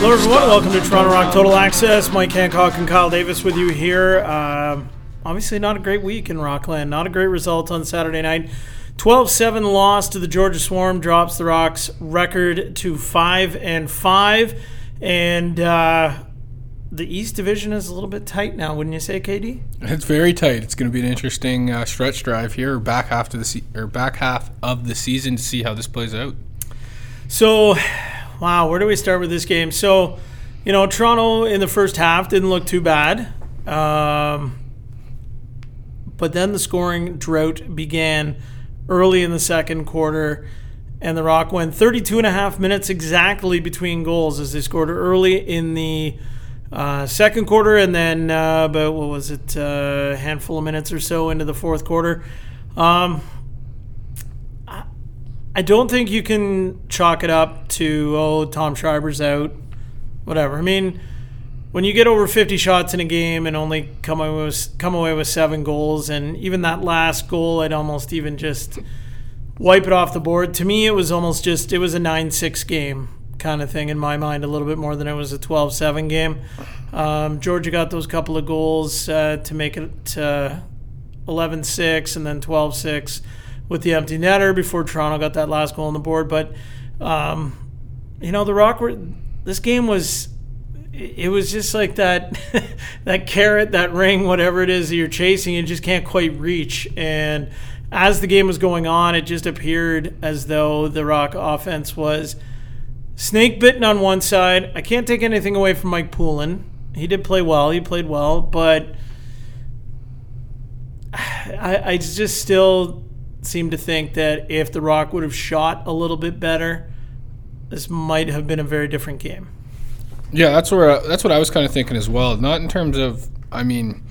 Hello, everyone. Welcome to Toronto Rock Total Access. Mike Hancock and Kyle Davis with you here. Um, obviously, not a great week in Rockland. Not a great result on Saturday night. 12 7 loss to the Georgia Swarm drops the Rocks record to 5 and 5. And uh, the East Division is a little bit tight now, wouldn't you say, KD? It's very tight. It's going to be an interesting uh, stretch drive here, back half to the se- or back half of the season to see how this plays out. So, wow, where do we start with this game? So, you know, Toronto in the first half didn't look too bad. Um, but then the scoring drought began early in the second quarter, and the Rock went 32 and a half minutes exactly between goals as they scored early in the uh, second quarter, and then uh, about, what was it, uh, a handful of minutes or so into the fourth quarter. Um, I don't think you can chalk it up to oh Tom Schreiber's out, whatever. I mean, when you get over 50 shots in a game and only come away with, come away with seven goals, and even that last goal, I'd almost even just wipe it off the board. To me, it was almost just it was a 9-6 game kind of thing in my mind, a little bit more than it was a 12-7 game. Um, Georgia got those couple of goals uh, to make it uh, 11-6 and then 12-6 with the empty netter before Toronto got that last goal on the board. But um, you know, the Rock were this game was it was just like that that carrot, that ring, whatever it is that you're chasing, you just can't quite reach. And as the game was going on, it just appeared as though the Rock offense was snake bitten on one side. I can't take anything away from Mike Poulin. He did play well. He played well, but I, I just still seem to think that if The Rock would have shot a little bit better, this might have been a very different game. Yeah, that's where that's what I was kind of thinking as well. Not in terms of, I mean,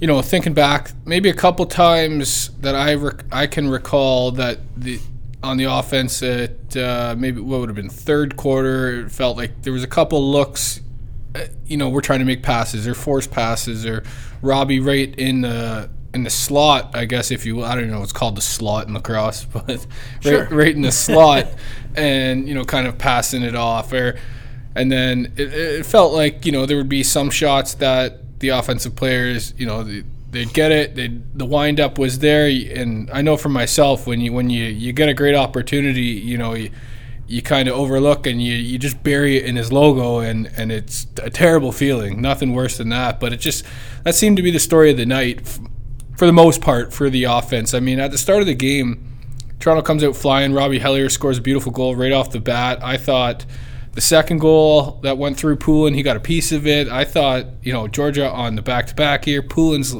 you know, thinking back, maybe a couple times that I rec- I can recall that the on the offense at uh, maybe what would have been third quarter, it felt like there was a couple looks. Uh, you know, we're trying to make passes or force passes or Robbie right in the in the slot, I guess if you I don't know, it's called the slot in lacrosse, but Sure. right, right in the slot, and you know, kind of passing it off, or and then it, it felt like you know there would be some shots that the offensive players, you know, they, they'd get it, they the wind up was there, and I know for myself when you when you you get a great opportunity, you know. You, you kind of overlook and you, you just bury it in his logo and, and it's a terrible feeling nothing worse than that but it just that seemed to be the story of the night for the most part for the offense. I mean, at the start of the game, Toronto comes out flying. Robbie Hellyer scores a beautiful goal right off the bat. I thought the second goal that went through Poulin, he got a piece of it. I thought, you know, Georgia on the back to back here. Poulin's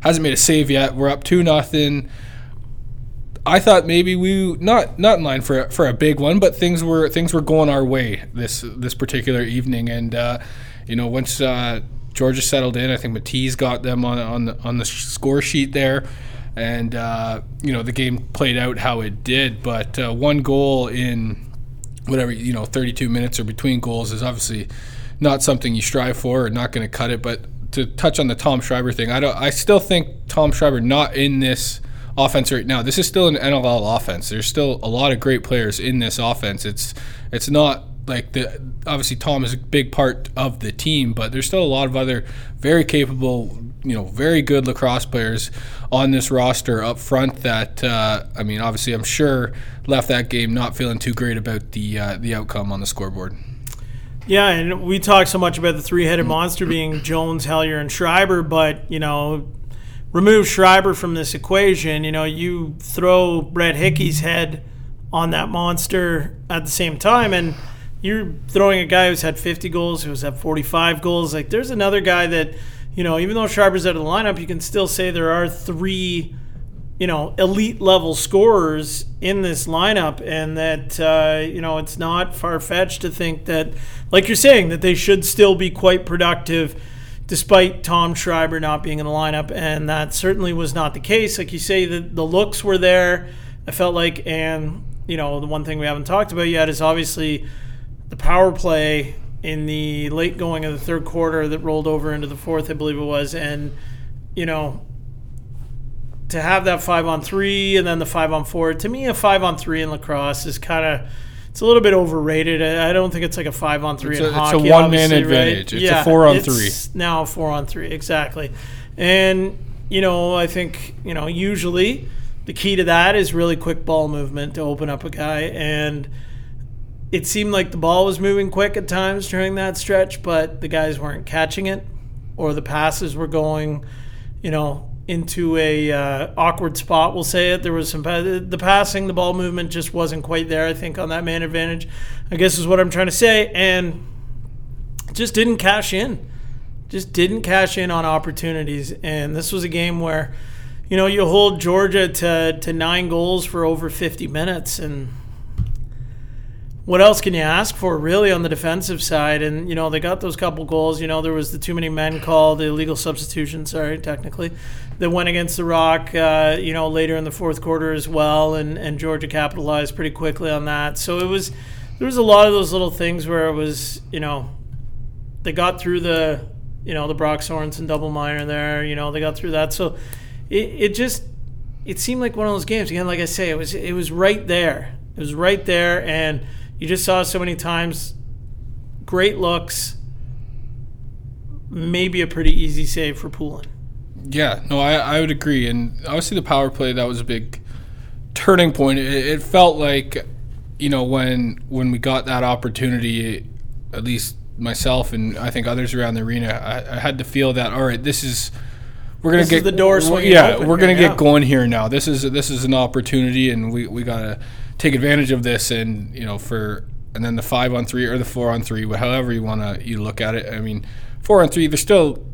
hasn't made a save yet. We're up two nothing. I thought maybe we not not in line for for a big one, but things were things were going our way this this particular evening, and uh, you know once uh, Georgia settled in, I think Matisse got them on on the, on the score sheet there, and uh, you know the game played out how it did. But uh, one goal in whatever you know 32 minutes or between goals is obviously not something you strive for or not going to cut it. But to touch on the Tom Schreiber thing, I don't. I still think Tom Schreiber not in this offense right now. This is still an NLL offense. There's still a lot of great players in this offense. It's it's not like the obviously Tom is a big part of the team, but there's still a lot of other very capable, you know, very good lacrosse players on this roster up front. That uh, I mean, obviously, I'm sure left that game not feeling too great about the uh, the outcome on the scoreboard. Yeah, and we talk so much about the three-headed monster being Jones, Hellyer, and Schreiber, but you know, remove Schreiber from this equation. You know, you throw Brett Hickey's head on that monster at the same time, and you're throwing a guy who's had 50 goals, who's had 45 goals. Like, there's another guy that, you know, even though Schreiber's out of the lineup, you can still say there are three you know, elite level scorers in this lineup, and that uh, you know it's not far fetched to think that, like you're saying, that they should still be quite productive, despite Tom Schreiber not being in the lineup, and that certainly was not the case. Like you say, the the looks were there. I felt like, and you know, the one thing we haven't talked about yet is obviously the power play in the late going of the third quarter that rolled over into the fourth, I believe it was, and you know to have that five on three and then the five on four. To me, a five on three in lacrosse is kind of it's a little bit overrated. I don't think it's like a five on three It's in a- it's a obviously, right? advantage. It's a four on it's Now a four on three, exactly. And you know, I think you know usually the key to that is really quick ball movement to open up a guy and. It seemed like the ball was moving quick at times during that stretch, but the guys weren't catching it, or the passes were going, you know, into a uh, awkward spot. We'll say it. There was some the passing, the ball movement just wasn't quite there. I think on that man advantage, I guess is what I'm trying to say, and just didn't cash in. Just didn't cash in on opportunities. And this was a game where, you know, you hold Georgia to to nine goals for over 50 minutes, and what else can you ask for really on the defensive side? And you know they got those couple goals. You know there was the too many men call, the illegal substitution. Sorry, technically, that went against the Rock. Uh, you know later in the fourth quarter as well, and and Georgia capitalized pretty quickly on that. So it was there was a lot of those little things where it was you know they got through the you know the Brock Sorensen double minor there. You know they got through that. So it, it just it seemed like one of those games again. Like I say, it was it was right there. It was right there, and you just saw so many times great looks. Maybe a pretty easy save for Poulin. Yeah, no, I, I would agree. And obviously, the power play that was a big turning point. It, it felt like, you know, when when we got that opportunity, at least myself and I think others around the arena, I, I had to feel that all right, this is we're gonna This get the door swinging Yeah, we're here, gonna yeah. get going here now. This is this is an opportunity, and we we gotta take advantage of this. And you know, for and then the five on three or the four on three, however you wanna you look at it. I mean, four on three, there's still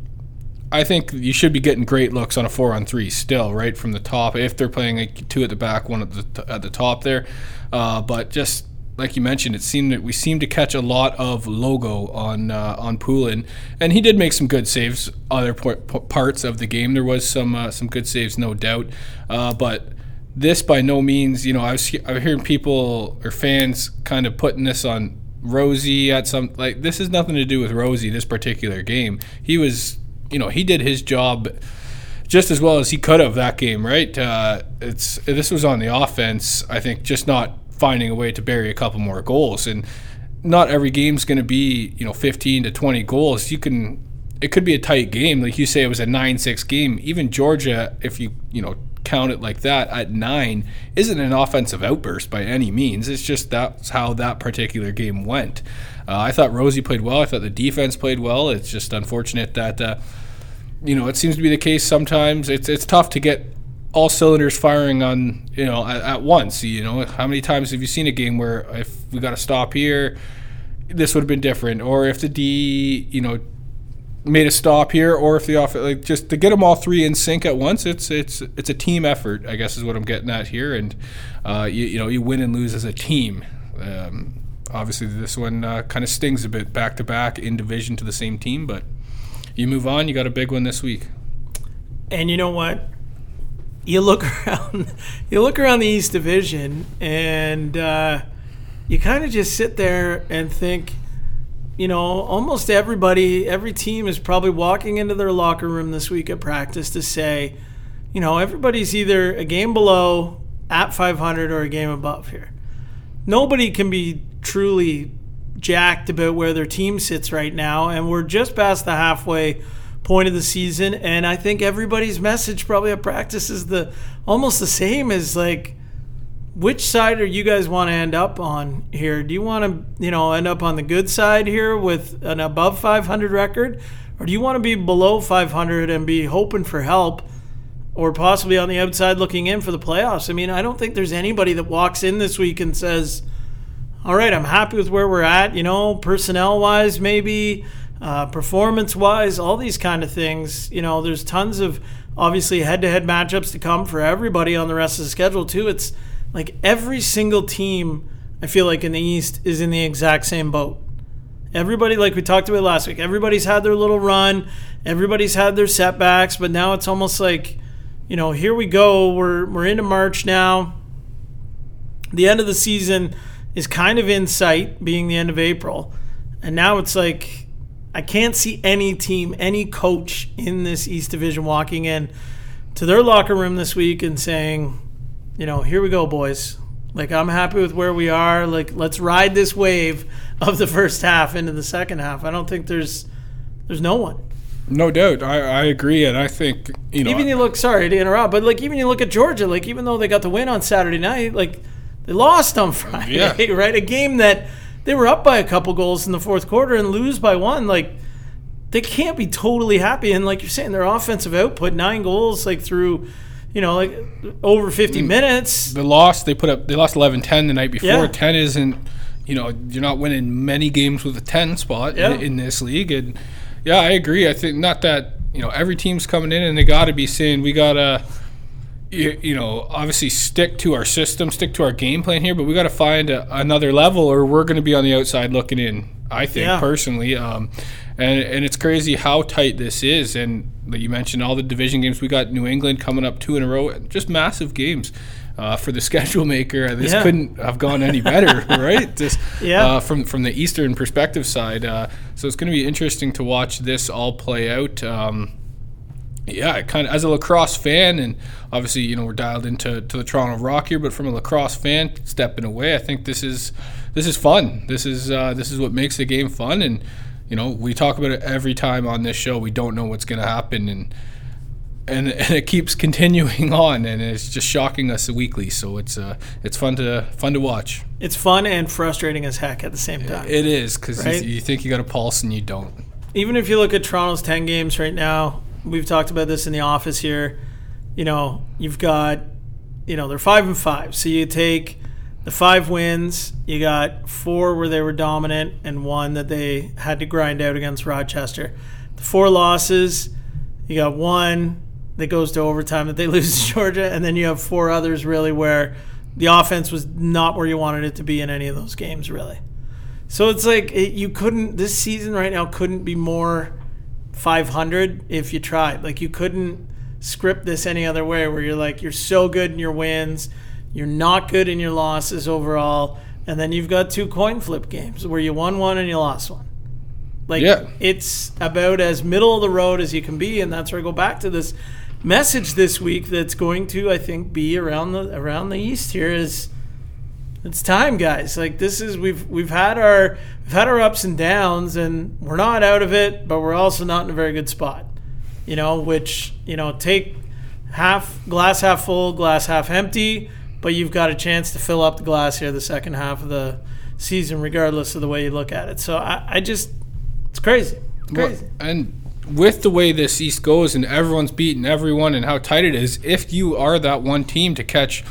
I think you should be getting great looks on a four on three still, right from the top. If they're playing like two at the back, one at the at the top there, uh, but just like you mentioned, it seemed that we seemed to catch a lot of logo on uh, on Poulin, and he did make some good saves. Other p- parts of the game, there was some uh, some good saves, no doubt, uh, but. This by no means, you know, I was I was hearing people or fans kind of putting this on Rosie at some like this is nothing to do with Rosie this particular game. He was, you know, he did his job just as well as he could have that game, right? Uh, it's this was on the offense. I think just not finding a way to bury a couple more goals, and not every game's going to be you know 15 to 20 goals. You can. It could be a tight game, like you say. It was a nine-six game. Even Georgia, if you you know count it like that at nine, isn't an offensive outburst by any means. It's just that's how that particular game went. Uh, I thought Rosie played well. I thought the defense played well. It's just unfortunate that. Uh, you know, it seems to be the case sometimes. It's it's tough to get all cylinders firing on you know at, at once. You know, how many times have you seen a game where if we got to stop here, this would have been different, or if the D you know made a stop here, or if the off like just to get them all three in sync at once. It's it's it's a team effort, I guess, is what I'm getting at here, and uh, you, you know you win and lose as a team. Um, obviously, this one uh, kind of stings a bit back to back in division to the same team, but you move on. You got a big one this week. And you know what? You look around, you look around the East Division, and uh, you kind of just sit there and think, you know, almost everybody, every team is probably walking into their locker room this week at practice to say, you know, everybody's either a game below at 500 or a game above here. Nobody can be truly jacked about where their team sits right now, and we're just past the halfway point of the season. And I think everybody's message probably at practice is the almost the same as like, which side are you guys want to end up on here? Do you want to, you know, end up on the good side here with an above 500 record, or do you want to be below 500 and be hoping for help? Or possibly on the outside looking in for the playoffs. I mean, I don't think there's anybody that walks in this week and says, all right, I'm happy with where we're at, you know, personnel wise, maybe, uh, performance wise, all these kind of things. You know, there's tons of obviously head to head matchups to come for everybody on the rest of the schedule, too. It's like every single team, I feel like in the East, is in the exact same boat. Everybody, like we talked about last week, everybody's had their little run, everybody's had their setbacks, but now it's almost like, you know, here we go. We're, we're into March now. The end of the season is kind of in sight, being the end of April. And now it's like I can't see any team, any coach in this East Division walking in to their locker room this week and saying, you know, here we go, boys. Like I'm happy with where we are. Like let's ride this wave of the first half into the second half. I don't think there's there's no one. No doubt, I, I agree, and I think you know. Even you look sorry to interrupt, but like even you look at Georgia, like even though they got the win on Saturday night, like they lost on Friday, Yeah. right? A game that they were up by a couple goals in the fourth quarter and lose by one, like they can't be totally happy. And like you're saying, their offensive output, nine goals, like through, you know, like over 50 Mm. minutes. the loss they put up, they lost 11-10 the night before. Yeah. Ten isn't, you know, you're not winning many games with a ten spot Yeah. in, in this league, and yeah, I agree. I think not that you know every team's coming in and they got to be saying we gotta. You, you know, obviously stick to our system, stick to our game plan here, but we got to find a, another level, or we're going to be on the outside looking in. I think Yeah. personally, um, and and it's crazy how tight this is. And you mentioned all the division games. We got New England coming up two in a row, just massive games uh, for the schedule maker. This Yeah. couldn't have gone any better, right? Just Yeah. uh, from from the Eastern perspective side. Uh, so it's going to be interesting to watch this all play out. Um, yeah, kind of as a lacrosse fan, and obviously, you know, we're dialed into to the Toronto Rock here, but from a lacrosse fan stepping away, I think this is this is fun. This is uh, this is what makes the game fun, and you know, we talk about it every time on this show. We don't know what's going to happen, and and and it keeps continuing on, and it's just shocking us weekly. So it's uh, it's fun to fun to watch. It's fun and frustrating as heck at the same time. It is because Right? you, you think you got a pulse and you don't. even if you look at Toronto's 10 games right now, we've talked about this in the office here. You know, you've got, you know, they're 5 and 5. So you take the 5 wins, you got 4 where they were dominant and one that they had to grind out against Rochester. The 4 losses, you got one that goes to overtime that they lose to Georgia and then you have four others really where the offense was not where you wanted it to be in any of those games really. So it's like it, you couldn't. This season right now couldn't be more 500 if you tried. Like you couldn't script this any other way. Where you're like you're so good in your wins, you're not good in your losses overall, and then you've got two coin flip games where you won one and you lost one. Like Yeah. it's about as middle of the road as you can be, and that's where I go back to this message this week. That's going to I think be around the around the East here is it's time, guys. Like this is we've we've had our we've had our ups and downs, and we're not out of it, but we're also not in a very good spot. You know, which you know take half glass half full, glass half empty, but you've got a chance to fill up the glass here the second half of the season, regardless of the way you look at it. So I, I just it's crazy, it's crazy. Well, and with the way this East goes and everyone's beating everyone and how tight it is, if you are that one team to catch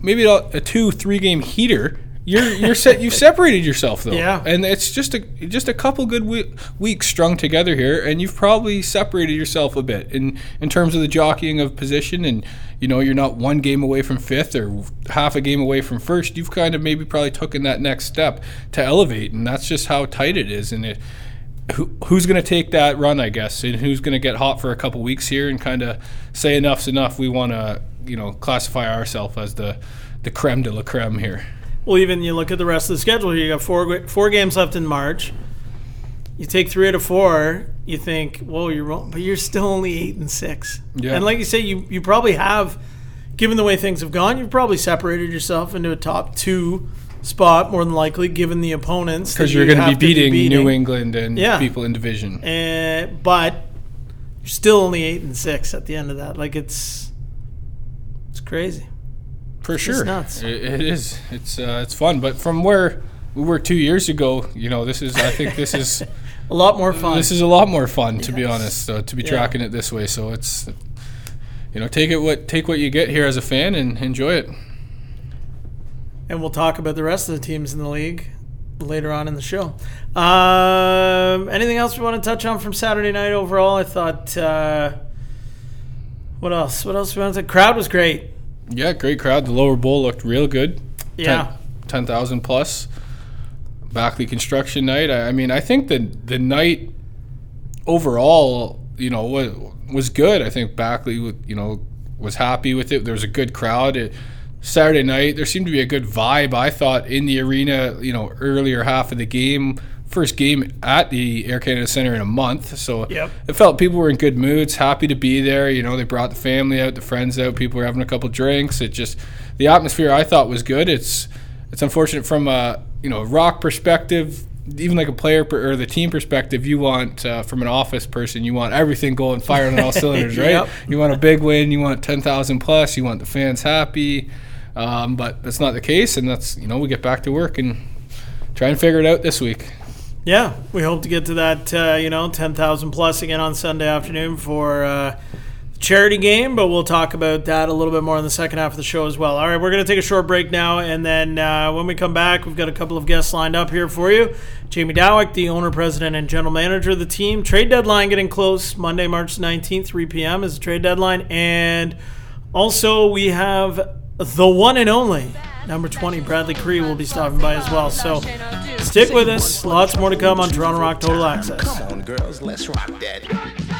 maybe a a two, three game heater, you're you're set. You've separated yourself though, Yeah. And it's just a just a couple good we- weeks strung together here, and you've probably separated yourself a bit in in terms of the jockeying of position. And you know you're not one game away from fifth or half a game away from first. You've kind of maybe probably taken that next step to elevate, and that's just how tight it is. And it who, who's going to take that run, I guess, and who's going to get hot for a couple weeks here and kind of say enough's enough. We want to, you know, classify ourselves as the the creme de la creme here. Well, even you look at the rest of the schedule. You got four four games left in March. You take three out of four. You think, whoa, you're wrong, but you're still only eight and six. Yeah. And like you say, you you probably have, given the way things have gone, you've probably separated yourself into a top two spot more than likely, given the opponents. Because you're you going to be beating New England and Yeah. people in division. Uh, but you're still only eight and six at the end of that. Like it's it's crazy. For sure, nuts. It, it is. It's uh, it's fun, but from where we were two years ago, you know, this is. I think this is A lot more fun. this is a lot more fun to be honest. Uh, to be Yeah. tracking it this way, so it's. You know, take it what take what you get here as a fan and enjoy it. and we'll talk about the rest of the teams in the league later on in the show. Um, anything else we want to touch on from Saturday night overall? I thought. Uh, what else? What else we want to? Crowd was great. Yeah, great crowd. The lower bowl looked real good. Yeah. 10,000 plus. Backley construction night. I, I mean, I think the the night overall, you know, was, was good. I think Backley, you know, was happy with it. There was a good crowd. It, Saturday night, there seemed to be a good vibe. I thought in the arena, you know, earlier half of the game first game at the Air Canada Center in a month. So Yep. it felt people were in good moods, happy to be there. You know, they brought the family out, the friends out, people were having a couple drinks. It just the atmosphere I thought was good. It's it's unfortunate from a you know rock perspective. Even like a player per, or the team perspective, you want uh, from an office person, you want everything going firing on all cylinders, right? Yep. You want a big win, you want ten thousand plus, you want the fans happy, um, but that's not the case, and that's you know we get back to work and try and figure it out this week. Yeah, we hope to get to that, uh, you know, 10,000 plus again on Sunday afternoon for uh, the charity game, but we'll talk about that a little bit more in the second half of the show as well. All right, we're going to take a short break now, and then uh, when we come back, we've got a couple of guests lined up here for you. Jamie Dawick, the owner, president, and general manager of the team. Trade deadline getting close. Monday, March 19th, 3 p.m. is the trade deadline. And also, we have the one and only number 20, Bradley Kri, will be stopping by as well. So stick with us. Lots more to come on Toronto Rock Total Access. Come on, girls, let's rock that.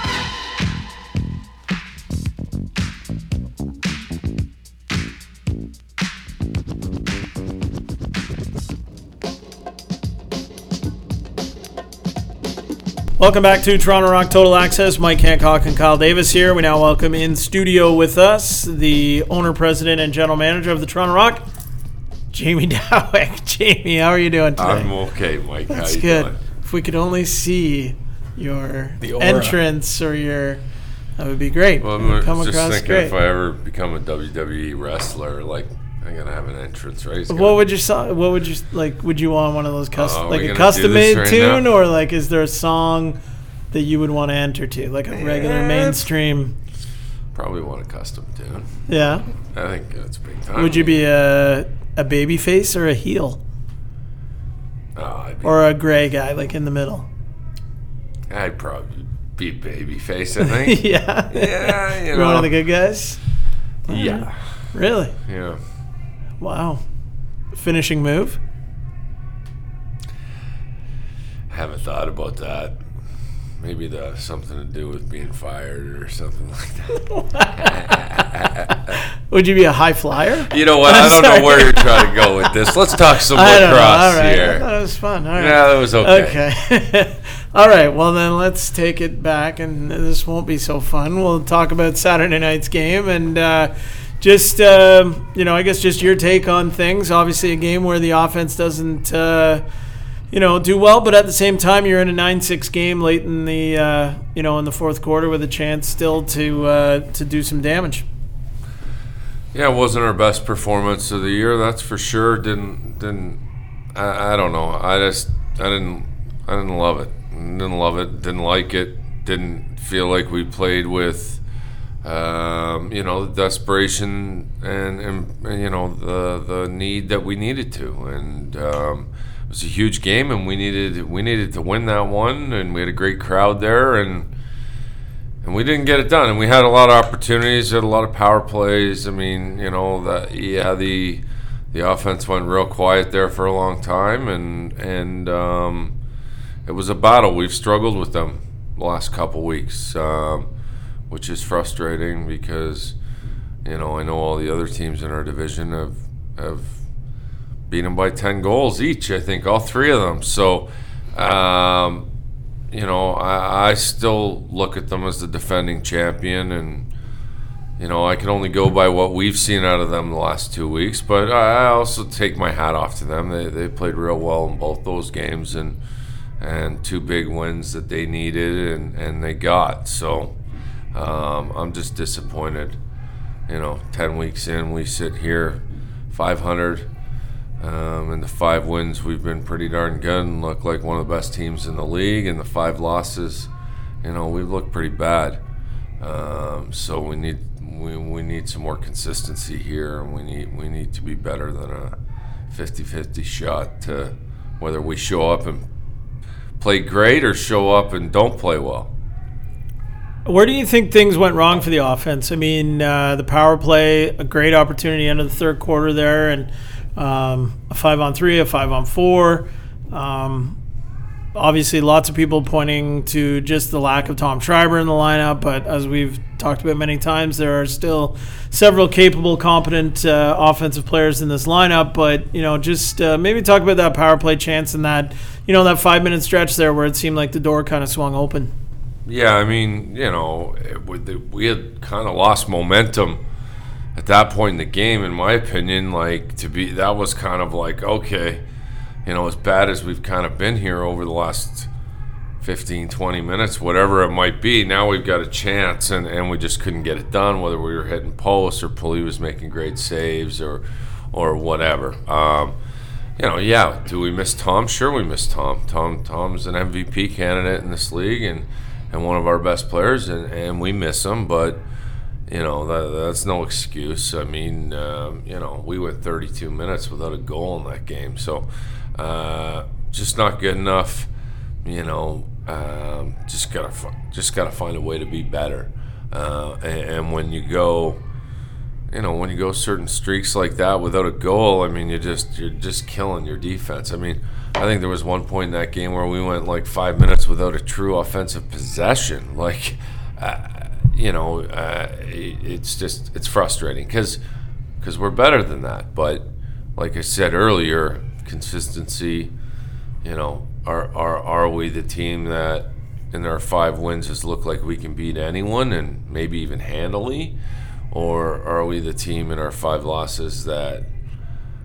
Welcome back to Toronto Rock Total Access. Mike Hancock and Kyle Davis here. We now welcome in studio with us the owner, president, and general manager of the Toronto Rock, Jamie Dawick. Jamie, how are you doing today? I'm okay, Mike. That's How you good. doing? If we could only see your The entrance or your, that would be great. Well, I'm come just across thinking great. if I ever become a WWE wrestler, like I'm gonna have an entrance, right? It's What would you so- What would you like? Would you want one of those custom, Oh, are like a custom made right tune, now? or like is there a song that you would want to enter to, like a regular Yeah. mainstream? probably want a custom tune? Yeah. I think that's big time. Would you be a a baby face or a heel Oh, I'd, be, or a gray guy, like in the middle? I'd probably be babyface. I think. yeah. yeah, you You're know. one of the good guys. yeah, Really? yeah. Wow. Finishing move. I haven't thought about that. Maybe the something to do with being fired or something like that. Would you be a high flyer? You know what? I don't Sorry. know where you're trying to go with this. Let's talk some I don't know. All lacrosse right. here. That was fun. All right. Yeah, that was okay. Okay. All right. Well, then let's take it back, and this won't be so fun. We'll talk about Saturday night's game and uh, just, um, you know, I guess just your take on things. Obviously, a game where the offense doesn't, uh, you know, do well, but at the same time, you're in a nine-six game late in the, uh, you know, in the fourth quarter with a chance still to uh, to do some damage. Yeah, it wasn't our best performance of the year, that's for sure. Didn't didn't I, I don't know. I just I didn't I didn't love it. Didn't love it. Didn't like it. Didn't feel like we played with um, you know, the desperation and, and, and, you know the the need that we needed to. And um, was a huge game and we needed we needed to win that one and we had a great crowd there and and we didn't get it done. And we had a lot of opportunities, had a lot of power plays. I mean, you know, that yeah, the the offense went real quiet there for a long time, and and um, it was a battle. We've struggled with them the last couple weeks, um, which is frustrating because you know I know all the other teams in our division have have beat them by ten goals each. I think all three of them. So. Um, you know, I, I still look at them as the defending champion, and you know, I can only go by what we've seen out of them the last two weeks. But I also take my hat off to them. They they played real well in both those games, and and two big wins that they needed, and and they got. So um, I'm just disappointed. You know, ten weeks in, we sit here, 500. Um, and the five wins, we've been pretty darn good and look like one of the best teams in the league. And the five losses, you know, we've looked pretty bad. Um, so we need we, we need some more consistency here, and we need we need to be better than a 50-50 shot to whether we show up and play great or show up and don't play well. Where do you think things went wrong for the offense? I mean, uh, the power play, a great opportunity end of the third quarter there, and um, a five on three, a five on four. Um, obviously, lots of people pointing to just the lack of Tom Schreiber in the lineup, but as we've talked about many times, there are still several capable, competent uh, offensive players in this lineup. But you know, just uh, maybe talk about that power play chance and that you know, that five minute stretch there where it seemed like the door kind of swung open. Yeah, I mean, you know, we had kind of lost momentum at that point in the game, in my opinion. Like to be, that was kind of like okay, you know, as bad as we've kind of been here over the last 15, 20 minutes, whatever it might be. Now we've got a chance, and, and we just couldn't get it done. Whether we were hitting posts or Pulley was making great saves or or whatever. Um, you know, yeah. Do we miss Tom? Sure, we miss Tom. Tom Tom's an MVP candidate in this league, and and one of our best players, and, and we miss him. But you know, that, that's no excuse. I mean, um, you know, we went 32 minutes without a goal in that game, so uh, just not good enough. You know, um, just gotta just gotta find a way to be better. Uh, and, and when you go you know, when you go certain streaks like that without a goal, I mean, you're just you're just killing your defense. I mean, I think there was one point in that game where we went like five minutes without a true offensive possession. Like, uh, you know, uh, it's just it's frustrating because because we're better than that. But like I said earlier, consistency. You know, are are are we the team that in our five wins has looked like we can beat anyone and maybe even handily? or are we the team in our five losses that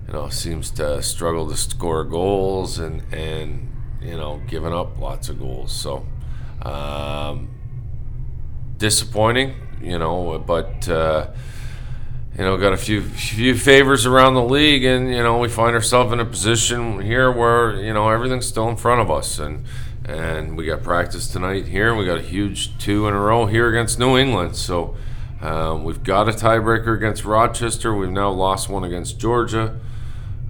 you know seems to struggle to score goals and and you know giving up lots of goals so um, disappointing you know but uh, you know got a few few favors around the league and you know we find ourselves in a position here where you know everything's still in front of us and and we got practice tonight here and we got a huge two in a row here against New England so um, we've got a tiebreaker against Rochester. We've now lost one against Georgia.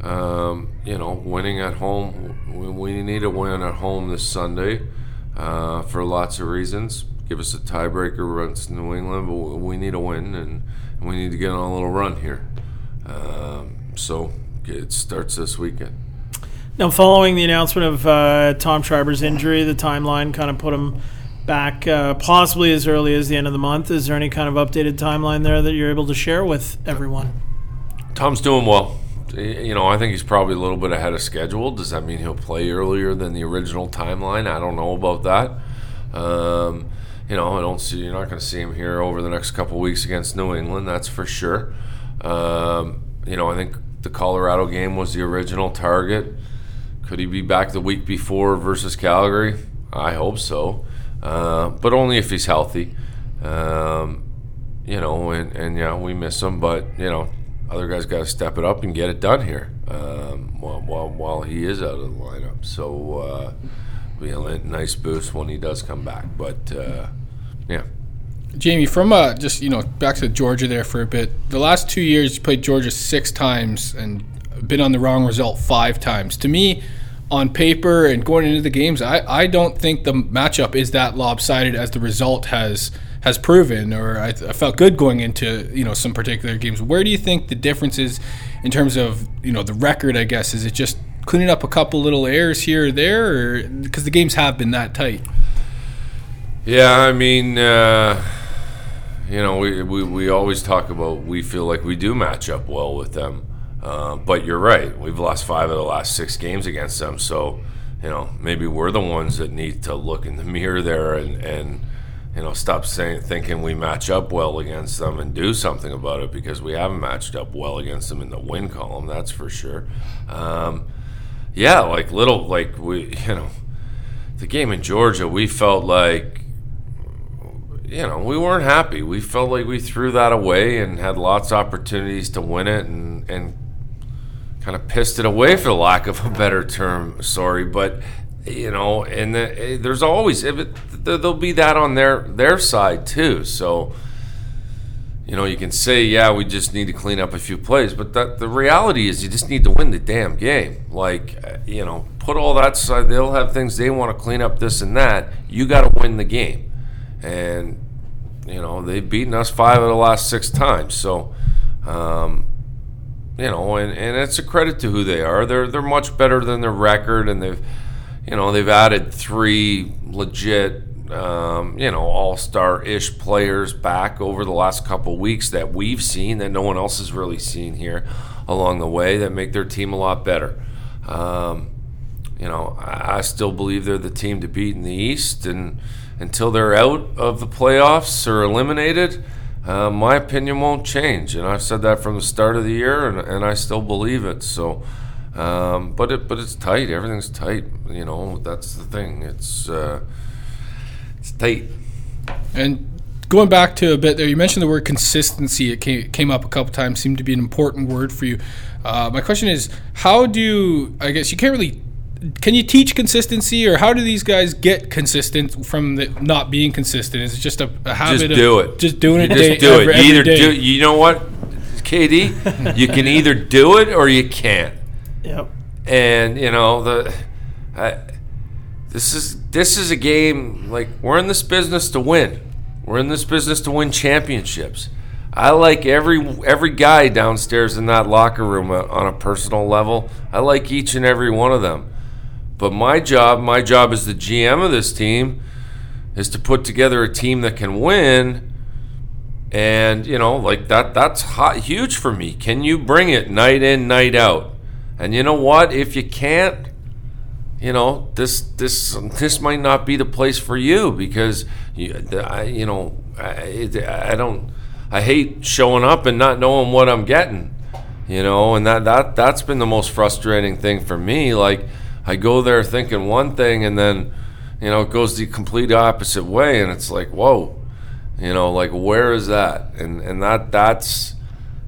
Um, you know, winning at home, we, we need a win at home this Sunday uh, for lots of reasons. Give us a tiebreaker against New England, but we need a win and we need to get on a little run here. Um, so it starts this weekend. Now, following the announcement of uh, Tom Schreiber's injury, the timeline kind of put him back uh, possibly as early as the end of the month. Is there any kind of updated timeline there that you're able to share with everyone? Tom's doing well. You know, I think he's probably a little bit ahead of schedule. Does that mean he'll play earlier than the original timeline? I don't know about that. Um, you know, I don't see you're not going to see him here over the next couple weeks against New England. That's for sure. Um, you know, I think the Colorado game was the original target. Could he be back the week before versus Calgary? I hope so, uh, but only if he's healthy. Um, you know, and, and yeah, we miss him, but you know, other guys got to step it up and get it done here um, while, while while he is out of the lineup. So, uh, be a nice boost when he does come back. But uh, yeah, Jamie, from uh, just you know back to Georgia there for a bit. The last two years, you played Georgia six times and been on the wrong result five times. To me, on paper and going into the games, I, I don't think the matchup is that lopsided as the result has has proven. Or I, I felt good going into you know some particular games. Where do you think the difference is in terms of you know the record? I guess is it just cleaning up a couple little errors here or there, because the games have been that tight. yeah. I mean, uh, you know, we, we we always talk about we feel like we do match up well with them. Uh, but you're right. We've lost five of the last six games against them. So, you know, maybe we're the ones that need to look in the mirror there and, and you know, stop saying thinking we match up well against them and do something about it because we haven't matched up well against them in the win column. That's for sure. Um, yeah, like little, like we, you know, the game in Georgia, we felt like you know, we weren't happy. We felt like we threw that away and had lots of opportunities to win it and, and kind of pissed it away for lack of a better term. Sorry, but you know, and the, eh, there's always if it, there'll be that on their their side too. So you know, you can say, yeah, we just need to clean up a few plays, but that the reality is you just need to win the damn game. Like, uh, you know, put all that aside. They'll have things they want to clean up, this and that. You got to win the game and you know they've beaten us five of the last six times. So, um, you know, and, and it's a credit to who they are. They're they're much better than their record, and they've you know they've added three legit. Um, you know, all-star ish players back over the last couple weeks that we've seen that no one else has really seen here along the way that make their team a lot better. Um, you know, I, I still believe they're the team to beat in the East, and until they're out of the playoffs or eliminated, uh, my opinion won't change. And I've said that from the start of the year, and, and I still believe it. So, um, but it but it's tight. Everything's tight. You know, that's the thing. It's uh, it's tight. And going back to a bit there, you mentioned the word consistency. It came, came up a couple times. Seemed to be an important word for you. Uh, my question is, how do you, I guess you can't really can you teach consistency or how do these guys get consistent from the not being consistent is it just a, a habit Just of do it. just doing it just day, do every, it. every You either day? do. You know what, KD? you can either do it or you can't. Yep. and you know the I, this is this is a game like we're in this business to win. We're in this business to win championships. I like every every guy downstairs in that locker room uh, on a personal level. I like each and every one of them. But my job my job as the gm of this team is to put together a team that can win. And you know like that that's hot, huge for me. Can you bring it night in night out? And you know what? If you can't, you know this this this might not be the place for you because you I, you know I, I don't I hate showing up and not knowing what I'm getting. You know, and that that that's been the most frustrating thing for me. Like I go there thinking one thing and then you know it goes the complete opposite way and it's like whoa you know like where is that and and that that's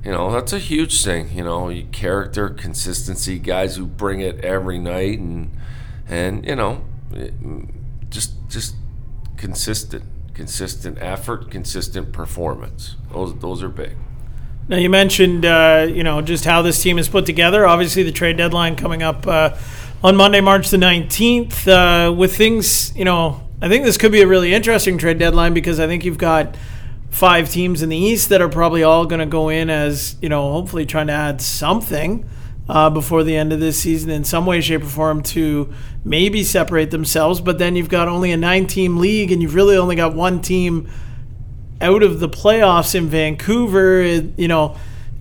you know that's a huge thing you know character consistency guys who bring it every night and and you know just just consistent consistent effort consistent performance those those are big Now you mentioned, uh, you know, just how this team is put together. Obviously, the trade deadline coming up uh, on Monday, March the nineteenth. Uh, with things, you know, I think this could be a really interesting trade deadline because I think you've got five teams in the East that are probably all going to go in as, you know, hopefully trying to add something uh, before the end of this season in some way, shape, or form to maybe separate themselves. But then you've got only a nine-team league, and you've really only got one team out of the playoffs in Vancouver, it- you know,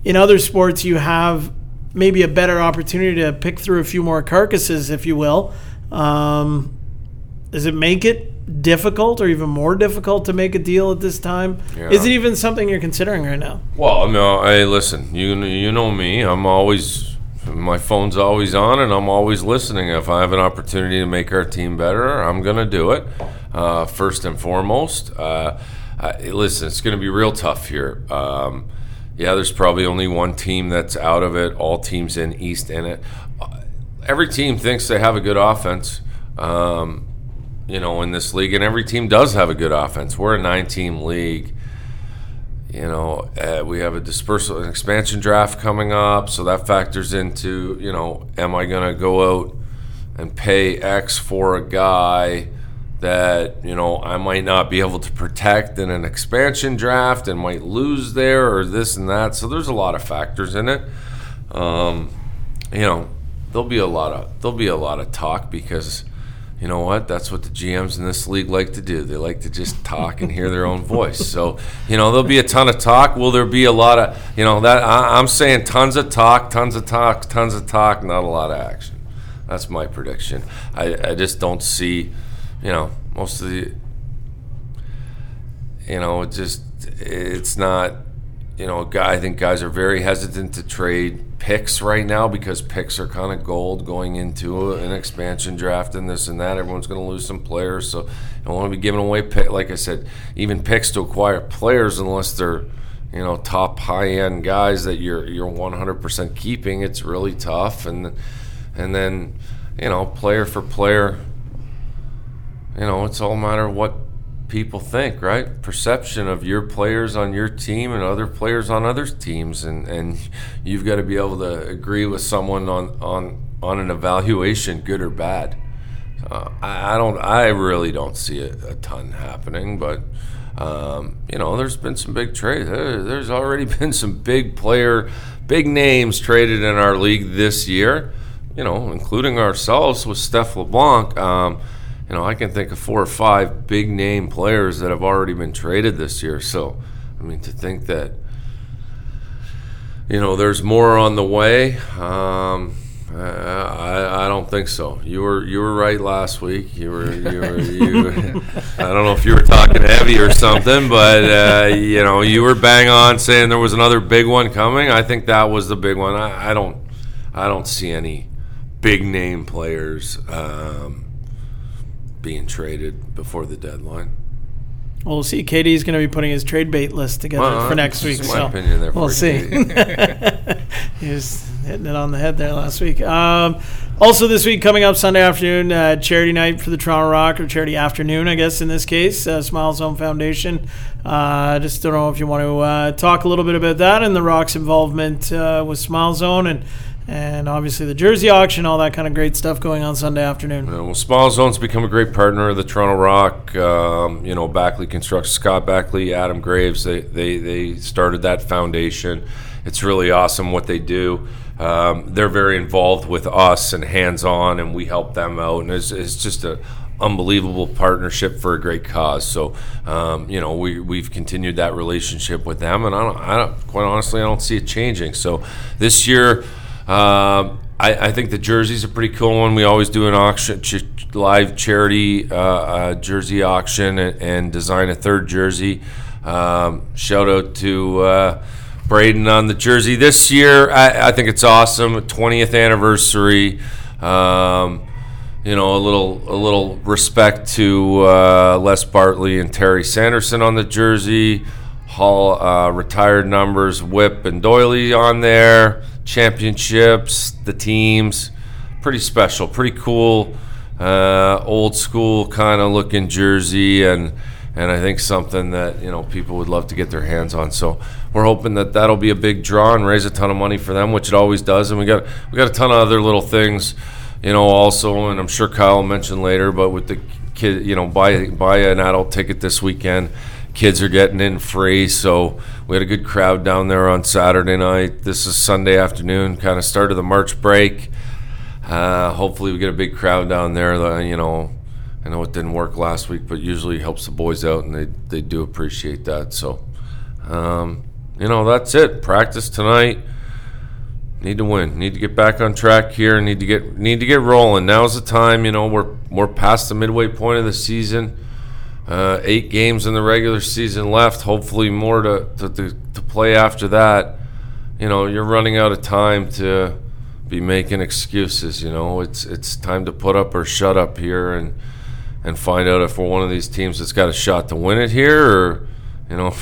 in other sports you have maybe a better opportunity to pick through a few more carcasses, if you will. Um, does it make it difficult or even more difficult to make a deal at this time? Yeah. Is it even something you're considering right now? well no hey listen you you know me i'm always my phone's always on and i'm always listening. If i have an opportunity to make our team better i'm going to do it uh, first and foremost. Uh, I, listen it's going to be real tough here. Um, yeah there's probably only one team that's out of it all teams in east in it. Uh, every team thinks they have a good offense um, you know in this league and every team does have a good offense. We're a nine team league you know, uh, we have a dispersal, an expansion draft coming up, so that factors into, you know, am I going to go out and pay X for a guy that, you know, I might not be able to protect in an expansion draft and might lose there or this and that. So there's a lot of factors in it. Um, you know, there'll be a lot of there'll be a lot of talk because you know what? That's what the GMs in this league like to do. They like to just talk and hear their own voice. So, you know, there'll be a ton of talk. Will there be a lot of, you know, that I, I'm saying tons of talk, tons of talk, tons of talk, not a lot of action. That's my prediction. I, I just don't see, you know, most of the, you know, it just, it's not, you know, I think guys are very hesitant to trade picks right now because picks are kind of gold going into an expansion draft and this and that. Everyone's going to lose some players, so I don't want to be giving away pick. Like I said, even picks to acquire players unless they're, you know, top high end guys that you're you're 100% keeping. It's really tough, and and then, you know, player for player. You know, it's all a matter of what people think, right? Perception of your players on your team and other players on other teams, and and you've got to be able to agree with someone on on on an evaluation, good or bad. Uh, I, I don't. I really don't see a, a ton happening, but um, you know, there's been some big trades. There, there's already been some big player, big names traded in our league this year. You know, including ourselves with Steph LeBlanc. Um, you know, I can think of four or five big name players that have already been traded this year. So, I mean, to think that, you know, there's more on the way, um, I, I don't think so. You were you were right last week. You were you were you. I don't know if you were talking heavy or something, but uh, you know you were bang on saying there was another big one coming. I think that was the big one. I, I don't I don't see any big name players um, being traded before the deadline. Well, we'll see. KD's going to be putting his trade bait list together Well, for next week. my so opinion there we'll see. he was hitting it on the head there last week. Um, also, this week coming up Sunday afternoon, uh, charity night for the Toronto Rock, or charity afternoon, I guess in this case, uh, Smile Zone Foundation. Uh, just don't know if you want to uh, talk a little bit about that and the Rock's involvement uh, with Smile Zone and and obviously the jersey auction, all that kind of great stuff going on Sunday afternoon. Uh, well, Smile Zone's become a great partner of the Toronto Rock. Um, you know, Backley Construction, Scott Backley, Adam Graves. They, they they started that foundation. It's really awesome what they do. Um, they're very involved with us and hands on, and we help them out. And it's, it's just a unbelievable partnership for a great cause. So, um, you know, we we've continued that relationship with them, and I don't, I don't quite honestly, I don't see it changing. So, this year. Um, I, I think the jersey's a pretty cool one. We always do an auction, ch- live charity uh, uh, jersey auction, and, and design a third jersey. Um, shout out to uh, Braden on the jersey this year. I, I think it's awesome. 20th anniversary. Um, you know, a little a little respect to uh, Les Bartley and Terry Sanderson on the jersey. Hall uh, retired numbers, Whip and Doily on there. Championships, the teams, pretty special, pretty cool, uh, old school kind of looking jersey, and and I think something that you know people would love to get their hands on. So we're hoping that that'll be a big draw and raise a ton of money for them, which it always does. And we got we got a ton of other little things, you know, also, and I'm sure Kyle will mention later, but with the kid, you know, buy buy an adult ticket this weekend. Kids are getting in free, so we had a good crowd down there on Saturday night. This is Sunday afternoon, kind of start of the March break. Uh, hopefully, we get a big crowd down there. That, you know, I know it didn't work last week, but usually helps the boys out, and they they do appreciate that. So, um, you know, that's it. Practice tonight. Need to win. Need to get back on track here. Need to get need to get rolling. Now's the time. You know, we're we're past the midway point of the season. Uh, eight games in the regular season left. Hopefully, more to, to, to, to play after that. You know, you're running out of time to be making excuses. You know, it's it's time to put up or shut up here and and find out if we're one of these teams that's got a shot to win it here, or you know,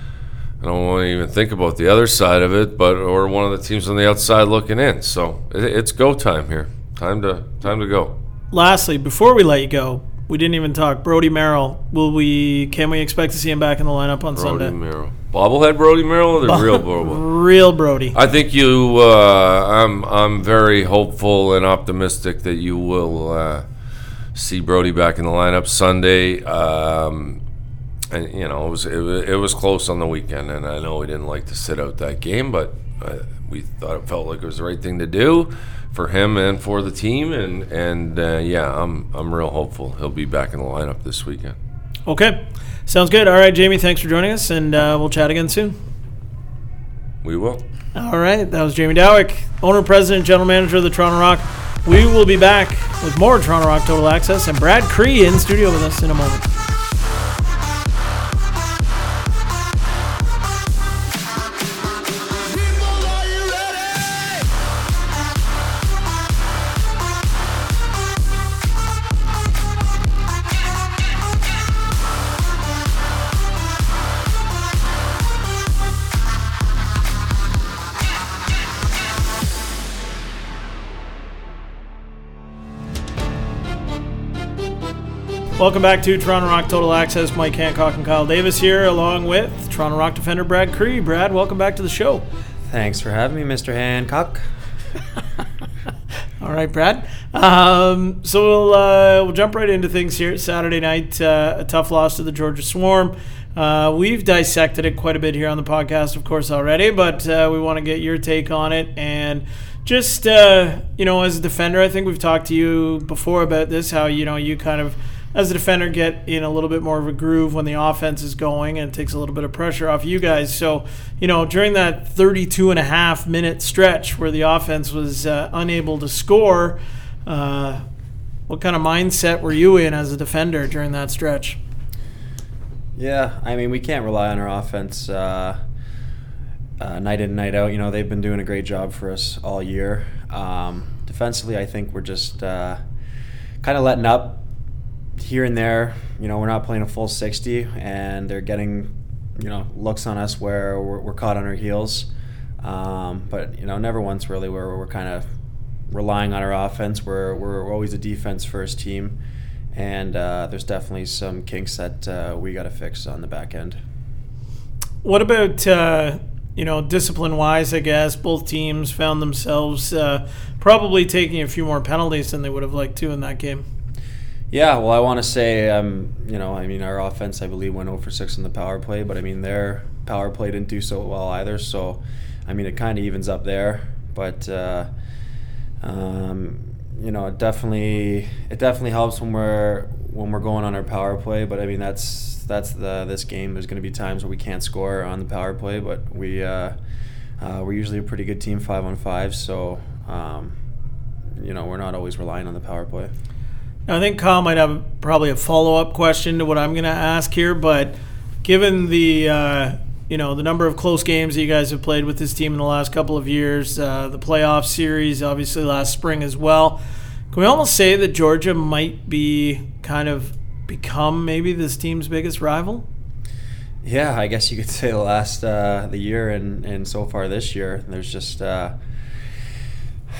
I don't want to even think about the other side of it, but or one of the teams on the outside looking in. So it, it's go time here. Time to time to go. Lastly, before we let you go, we didn't even talk. Brody Merrill. Will we? Can we expect to see him back in the lineup on Brody Sunday? Merrill, bobblehead Brody Merrill, or the real Brody. Real Brody. I think you. Uh, I'm. I'm very hopeful and optimistic that you will uh, see Brody back in the lineup Sunday. Um, and you know, it was, it was it was close on the weekend, and I know we didn't like to sit out that game, but uh, we thought it felt like it was the right thing to do for him and for the team. And and uh, yeah, I'm I'm real hopeful he'll be back in the lineup this weekend. Okay, sounds good. All right, Jamie. Thanks for joining us, and uh, we'll chat again soon. We will. All right, that was Jamie Dawick, owner, president, general manager of the Toronto Rock. We will be back with more Toronto Rock Total Access and Brad Kri in studio with us in a moment. Welcome back to Toronto Rock Total Access. Mike Hancock and Kyle Davis here, along with Toronto Rock defender Brad Kri. Brad, welcome back to the show. Thanks for having me, Mr. Hancock. All right, Brad. Um, so we'll uh, we'll jump right into things here. Saturday night, uh, a tough loss to the Georgia Swarm. Uh, we've dissected it quite a bit here on the podcast, of course, already, but uh, we want to get your take on it and just uh, you know, as a defender, I think we've talked to you before about this. How you know you kind of as a defender, get in a little bit more of a groove when the offense is going and it takes a little bit of pressure off you guys. So, you know, during that 32 and a half minute stretch where the offense was uh, unable to score, uh, what kind of mindset were you in as a defender during that stretch? Yeah, I mean, we can't rely on our offense uh, uh, night in, and night out. You know, they've been doing a great job for us all year. Um, defensively, I think we're just uh, kind of letting up here and there. You know, we're not playing a full 60, and they're getting, you know, looks on us where we're, we're caught on our heels. Um, but, you know, never once really where we're kind of relying on our offense. We're, we're always a defense first team and uh, there's definitely some kinks that uh, we got to fix on the back end. What about uh, you know discipline wise? I guess both teams found themselves uh, probably taking a few more penalties than they would have liked to in that game. Yeah, well, I want to say, um, you know, I mean, our offense, I believe, went 0 for 6 on the power play, but I mean, their power play didn't do so well either. So, I mean, it kind of evens up there. But, uh, um, you know, it definitely it definitely helps when we're when we're going on our power play. But I mean, that's that's the this game. There's going to be times where we can't score on the power play, but we uh, uh, we're usually a pretty good team five on five. So um, you know, we're not always relying on the power play. I think Kyle might have probably a follow up question to what I'm going to ask here, but given the uh, you know the number of close games that you guys have played with this team in the last couple of years, uh, the playoff series, obviously last spring as well. Can we almost say that Georgia might be kind of become maybe this team's biggest rival? Yeah, I guess you could say the last uh, the year and and so far this year. There's just uh,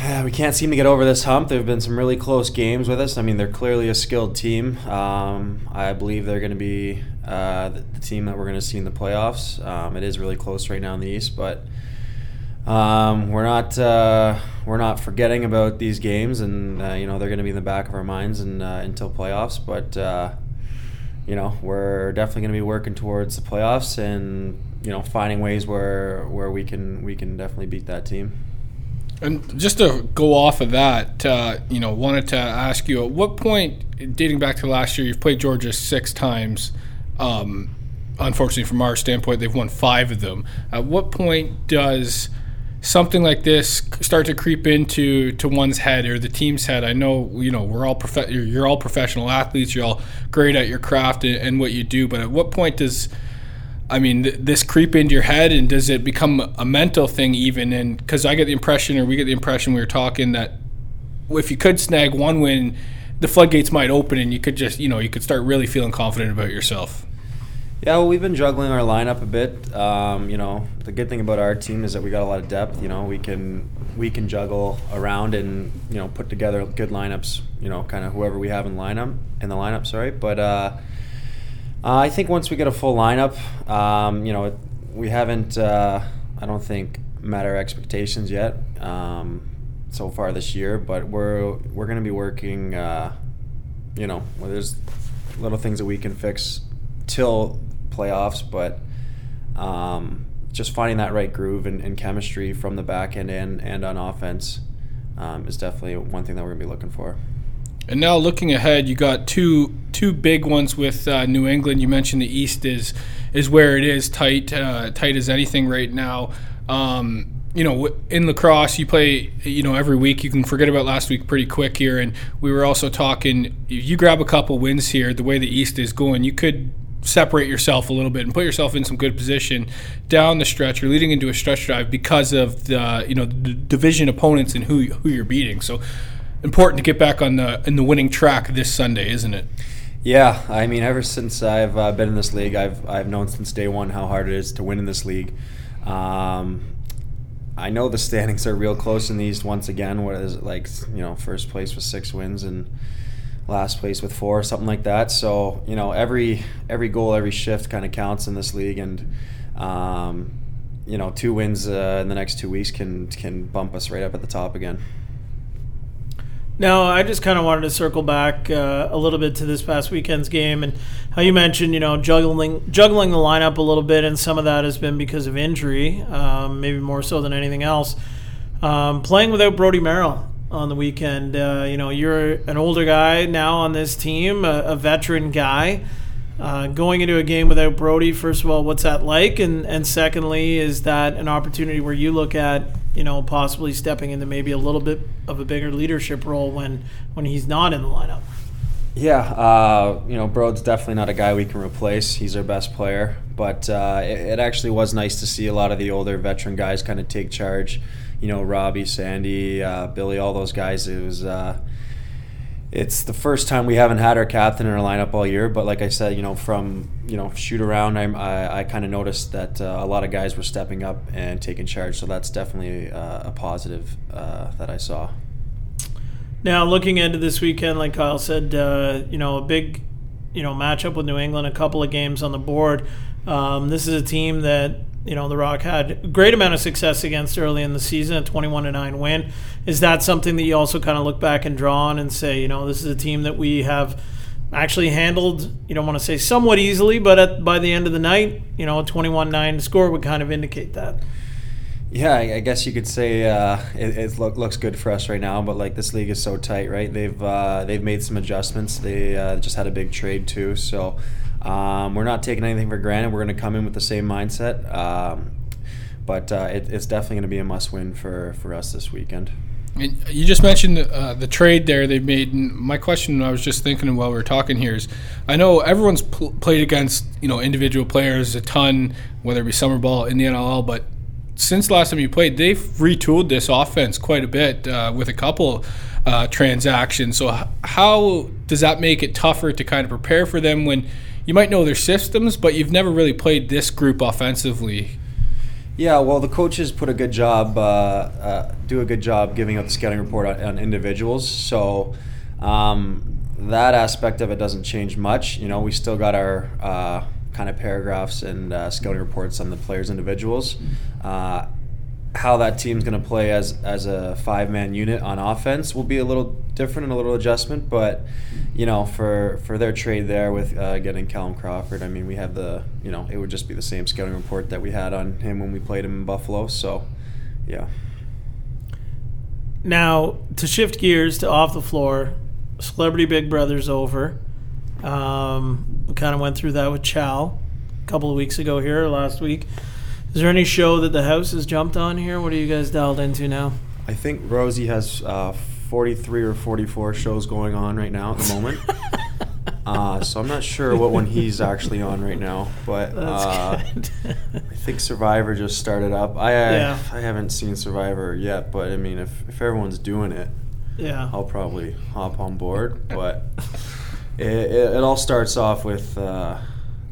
we can't seem to get over this hump. There have been some really close games with us. I mean, they're clearly a skilled team. Um, I believe they're going to be uh, the, the, team that we're going to see in the playoffs. Um, it is really close right now in the East, but um, we're not uh, we're not forgetting about these games, and uh, you know they're going to be in the back of our minds and, uh, until playoffs. But uh, you know we're definitely going to be working towards the playoffs, and you know finding ways where where we can we can definitely beat that team. And just to go off of that, uh, you know, wanted to ask you at what point, dating back to last year, you've played Georgia six times. Um, unfortunately, from our standpoint, they've won five of them. At what point does something like this start to creep into to one's head or the team's head? I know you know we're all prof- you're all professional athletes. You're all great at your craft and, and what you do. But at what point does I mean, th- this creep into your head, and does it become a mental thing even? And because I get the impression, or we get the impression, we were talking that if you could snag one win, the floodgates might open, and you could just, you know, you could start really feeling confident about yourself. Yeah, well, we've been juggling our lineup a bit. Um, you know, the good thing about our team is that we got a lot of depth. You know, we can we can juggle around and you know put together good lineups. You know, kind of whoever we have in lineup in the lineup. Sorry, but. Uh, uh, I think once we get a full lineup, um, you know, we haven't, uh, I don't think, met our expectations yet um, so far this year. But we're we're going to be working. Uh, you know, there's little things that we can fix till playoffs, but um, just finding that right groove and, and, chemistry from the back end and, and on offense um, is definitely one thing that we're going to be looking for. And now looking ahead, you got two two big ones with uh, New England. You mentioned the East is is where it is tight, uh, tight as anything right now. Um, you know, in lacrosse, you play, you know, every week. You can forget about last week pretty quick here. And we were also talking. You grab a couple wins here. The way the East is going, you could separate yourself a little bit and put yourself in some good position down the stretch. You're leading into a stretch drive because of the you know the division opponents and who who you're beating. So important to get back on the in the winning track this Sunday, isn't it? Yeah, I mean, ever since I've uh, been in this league, I've I've known since day one how hard it is to win in this league. Um, I know the standings are real close in the East once again. What is it like? You know, first place with six wins and last place with four, something like that. So you know, every every goal, every shift kind of counts in this league, and um, you know, two wins uh, in the next two weeks can can bump us right up at the top again. No, I just kind of wanted to circle back uh, a little bit to this past weekend's game and how you mentioned, you know, juggling juggling the lineup a little bit, and some of that has been because of injury, um, maybe more so than anything else. Um, playing without Brody Merrill on the weekend. Uh, you know, you're an older guy now on this team, a, a veteran guy. Uh, going into a game without Brody, first of all, what's that like? And and secondly, is that an opportunity where you look at you know possibly stepping into maybe a little bit of a bigger leadership role when when he's not in the lineup? Yeah, uh, you know, Broad's definitely not a guy we can replace. He's our best player, but uh, it, it, actually was nice to see a lot of the older veteran guys kind of take charge. You know, Robbie, Sandy, uh, Billy, all those guys. It was. Uh, it's the first time we haven't had our captain in our lineup all year, but like I said, you know, from you know shoot around, I I, I kind of noticed that uh, a lot of guys were stepping up and taking charge. So that's definitely uh, a positive that I saw. Now, looking into this weekend, like Kyle said, uh, you know, a big, you know, matchup with New England, a couple of games on the board. Um, this is a team that you know the Rock had a great amount of success against early in the season, a 21 to nine win. Is that something that you also kind of look back and draw on and say, you know, this is a team that we have actually handled? You don't want to say somewhat easily, but at, by the end of the night, you know, a 21 nine score would kind of indicate that. Yeah, I guess you could say uh, it, it look, looks good for us right now, but like this league is so tight, right? They've uh, they've made some adjustments. They uh, just had a big trade too, so um, we're not taking anything for granted. We're going to come in with the same mindset, um, but uh, it, it's definitely going to be a must-win for for us this weekend. You just mentioned uh, the trade there they've made. And my question, I was just thinking while we were talking here, is I know everyone's pl- played against you know individual players a ton, whether it be summer ball in the NLL, but since last time you played, they've retooled this offense quite a bit uh, with a couple uh, transactions. So, how does that make it tougher to kind of prepare for them when you might know their systems, but you've never really played this group offensively? Yeah, well, the coaches put a good job, uh, uh do a good job giving out the scouting report on, on individuals. So, um, that aspect of it doesn't change much. You know, we still got our uh, kind of paragraphs and uh, scouting reports on the players' individuals. How that team's going to play as as a five man unit on offense will be a little different and a little adjustment. But you know, for for their trade there with uh, getting Callum Crawford, I mean, we have the you know it would just be the same scouting report that we had on him when we played him in Buffalo. So, yeah. Now to shift gears to off the floor, Celebrity Big Brother's over. Um, we kind of went through that with Chow a couple of weeks ago here, last week. Is there any show that the house has jumped on here? What are you guys dialed into now? I think Rosie has uh, 43 or 44 shows going on right now at the moment. uh, so I'm not sure what one he's actually on right now, but uh, I think Survivor just started up. I yeah. I haven't seen Survivor yet, but I mean, if, if everyone's doing it, yeah, I'll probably hop on board. But it, it, it all starts off with uh,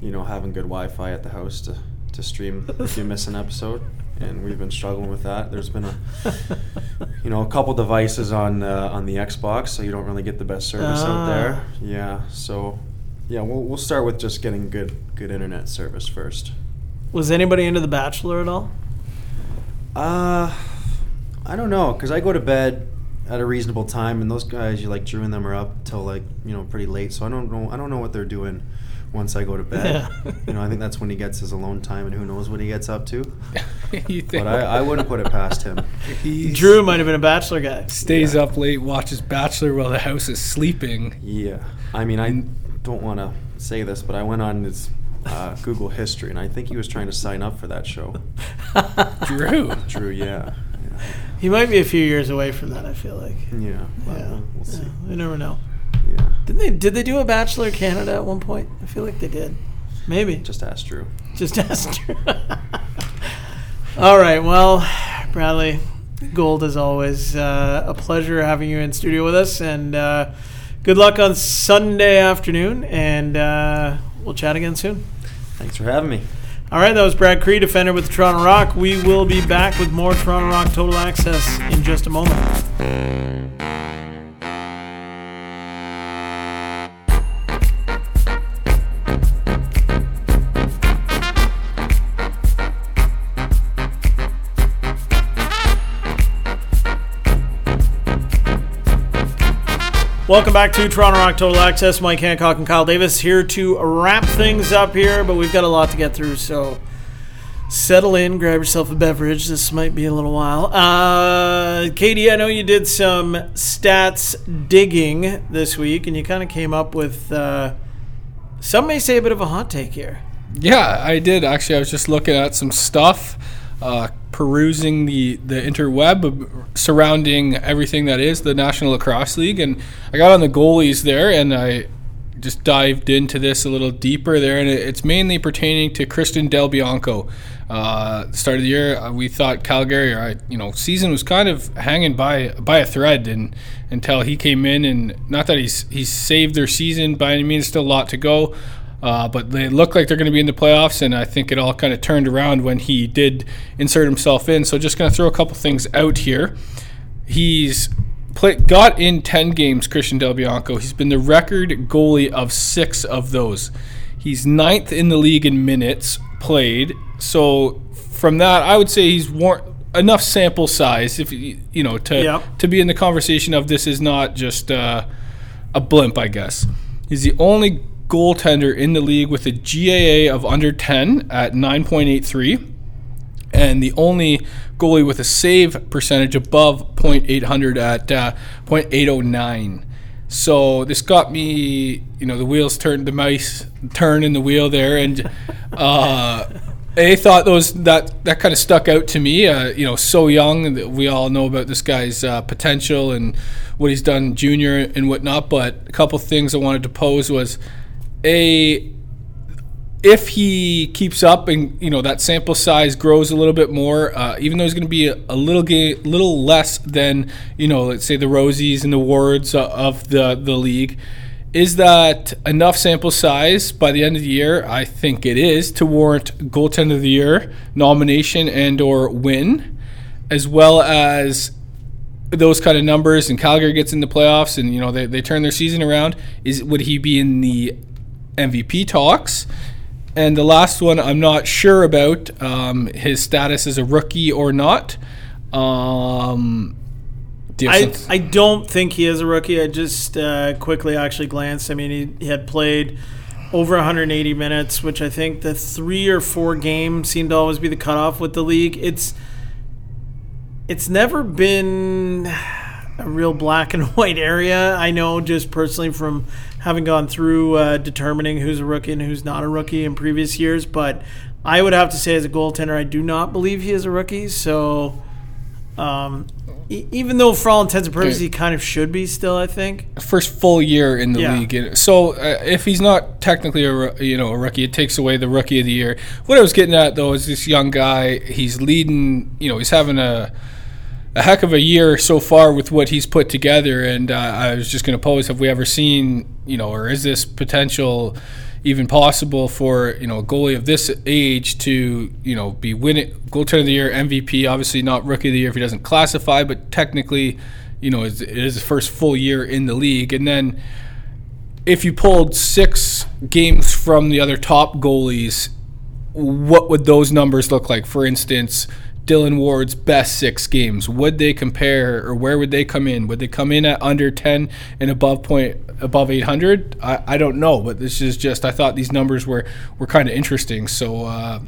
you know having good Wi-Fi at the house to, to stream if you miss an episode, and we've been struggling with that. There's been a you know a couple devices on uh, on the Xbox, so you don't really get the best service out there. Ah. Yeah, so yeah, we'll we'll start with just getting good good internet service first. Was anybody into The Bachelor at all? Uh, I don't know, cause I go to bed at a reasonable time, and those guys, you like Drew and them are up till like you know pretty late. So I don't know. I don't know what they're doing once I go to bed. Yeah. you know, I think that's when he gets his alone time, and who knows what he gets up to. but I, I, wouldn't put it past him. He's Drew might have been a bachelor guy. Stays yeah. up late, watches Bachelor while the house is sleeping. Yeah, I mean, I don't want to say this, but I went on his uh, Google history, and I think he was trying to sign up for that show. Drew. Drew, yeah. He might be a few years away from that. I feel like. Yeah. Yeah. We'll, see. Yeah, we never know. Yeah. Didn't they? Did they do a Bachelor Canada at one point? I feel like they did. Maybe. Just ask Drew. Just ask Drew. All right. Well, Bradley, Gold as always. Uh, a pleasure having you in studio with us, and uh, good luck on Sunday afternoon. And uh, we'll chat again soon. Thanks for having me. All right, that was Brad Kri, defender with the Toronto Rock. We will be back with more Toronto Rock Total Access in just a moment. Welcome back to Toronto Rock Total Access. Mike Hancock and Kyle Davis here to wrap things up here, but we've got a lot to get through, so settle in, grab yourself a beverage. This might be a little while. Uh, KD, I know you did some stats digging this week, and you kind of came up with uh, some may say a bit of a hot take here. Yeah, I did actually. I was just looking at some stuff, uh, perusing the the interweb surrounding everything that is the National Lacrosse League, and I got on the goalies there, and I just dived into this a little deeper there, and it's mainly pertaining to Christian Del Bianco. Uh, start of the year, uh, we thought Calgary, or you know, season was kind of hanging by by a thread, and until he came in, and not that he's he's saved their season by any means, still a lot to go. Uh, but they look like they're going to be in the playoffs, and I think it all kind of turned around when he did insert himself in. So just going to throw a couple things out here. He's play, got in 10 games, Christian Del Bianco. He's been the record goalie of six of those. He's ninth in the league in minutes played. So from that, I would say he's war- enough sample size, if you know, to Yep. to be in the conversation of this is not just uh, a blimp, I guess. He's the only goaltender in the league with a GAA of under 10 at 9.83 and the only goalie with a save percentage above .800 at uh, .809. So this got me, you know, the wheels turned, the mice turn in the wheel there, and uh, I thought those that that kind of stuck out to me. Uh, you know, so young, we all know about this guy's uh, potential and what he's done junior and whatnot. But a couple things I wanted to pose was a if he keeps up and you know that sample size grows a little bit more, uh, even though he's going to be a, a little ga- little less than you know, let's say the Rosies and the Wards uh, of the the league, is that enough sample size by the end of the year? I think it is to warrant goaltender of the year nomination and or win, as well as those kind of numbers and Calgary gets in the playoffs and you know they, they turn their season around is would he be in the MVP talks and the last one I'm not sure about um, his status as a rookie or not um, I, I don't think he is a rookie. I just uh, quickly actually glanced. I mean, he, he had played over 180 minutes, which I think the three or four game seemed to always be the cutoff with the league. It's it's never been a real black and white area. I know just personally from having gone through uh, determining who's a rookie and who's not a rookie in previous years, but I would have to say as a goaltender, I do not believe he is a rookie. So. Um, e- even though, for all intents and purposes, he kind of should be still, I think. first full year in the Yeah. league. So uh, if he's not technically a you know a rookie, it takes away the rookie of the year. What I was getting at though is this young guy. He's leading. You know, he's having a a heck of a year so far with what he's put together. And uh, I was just going to pose: Have we ever seen you know, or is this potential? Even possible for you know a goalie of this age to you know be winning goaltender of the year, MVP. Obviously not rookie of the year if he doesn't classify, but technically, you know, it is his first full year in the league. And then if you pulled six games from the other top goalies, what would those numbers look like? For instance, Dillon Ward's best six games. Would they compare, or where would they come in? Would they come in at under ten and above point above eight hundred? I, I don't know, but this is just I thought these numbers were were kind of interesting. So uh,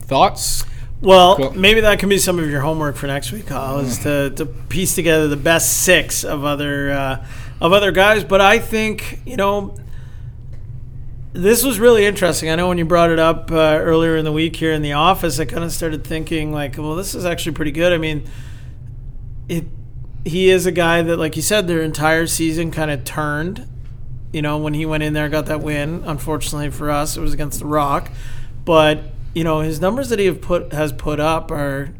thoughts? Well, Cool. maybe that can be some of your homework for next week, Kyle, is to, to piece together the best six of other uh, of other guys. But I think you know this was really interesting. I know when you brought it up uh, earlier in the week here in the office, I kind of started thinking like, well, this is actually pretty good. I mean, it he is a guy that, like you said, their entire season kind of turned. You know, when he went in there, and got that win. Unfortunately for us, it was against the Rock, but you know his numbers that he have put has put up are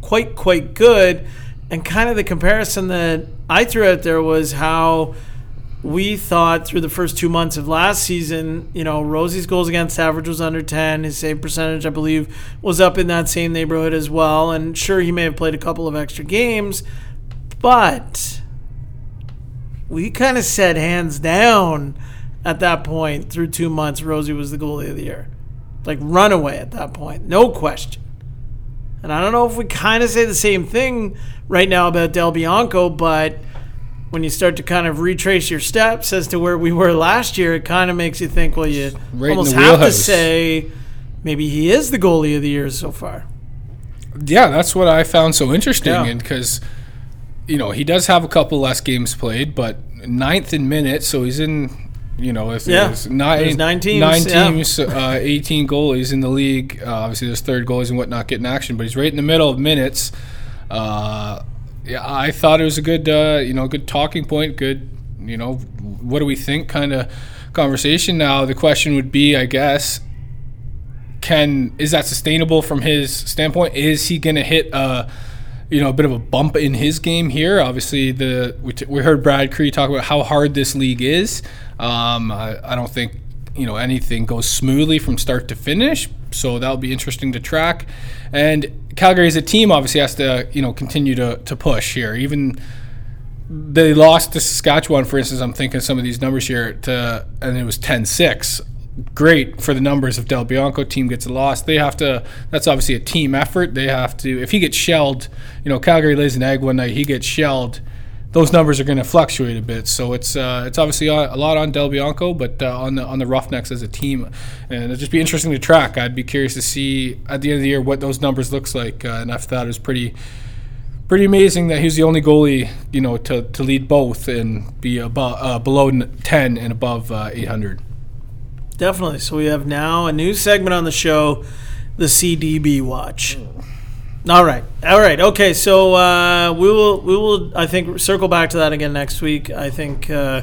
quite quite good. And kind of the comparison that I threw out there was how we thought through the first two months of last season, you know, Rosie's goals against average was under 10. His save percentage, I believe, was up in that same neighborhood as well. And sure, he may have played a couple of extra games, but we kind of said hands down at that point through two months, Rosie was the goalie of the year. Like runaway at that point, no question. And I don't know if we kind of say the same thing right now about Del Bianco, but when you start to kind of retrace your steps as to where we were last year, it kind of makes you think, well, you Right almost have to say maybe he is the goalie of the year so far. Yeah, that's what I found so interesting, Yeah. and because you know he does have a couple less games played, but ninth in minutes, so he's in. You know, if Yeah. there's nine, There's nine teams, nine yeah. uh, 18 goalies in the league. Uh, obviously, there's third goalies and whatnot getting action, but he's right in the middle of minutes. Uh, yeah, I thought it was a good, uh, you know, good talking point. Good, you know, what do we think? Kind of conversation. Now the question would be, I guess, can is that sustainable from his standpoint? Is he going to hit a you know a bit of a bump in his game here? Obviously, the we, t- we heard Brad Kri talk about how hard this league is. Um, I, I don't think you know anything goes smoothly from start to finish, so that'll be interesting to track. And Calgary as a team obviously has to you know continue to to push here, even they lost to Saskatchewan, for instance. I'm thinking some of these numbers here, to, and it was 10 6. Great for the numbers if Del Bianco team gets a loss. They have to, that's obviously a team effort. They have to, if he gets shelled, you know, Calgary lays an egg one night, he gets shelled, those numbers are going to fluctuate a bit. So it's uh, it's obviously a lot on Del Bianco, but uh, on the on the Roughnecks as a team, and it'd just be interesting to track. I'd be curious to see at the end of the year what those numbers looks like, uh, and I thought it was pretty pretty amazing that he's the only goalie, you know, to, to lead both and be above uh, below 10 and above uh, 800. Definitely. So we have now a new segment on the show, the CDB Watch. All right. All right. Okay. So uh, we will we will I think circle back to that again next week. I think uh,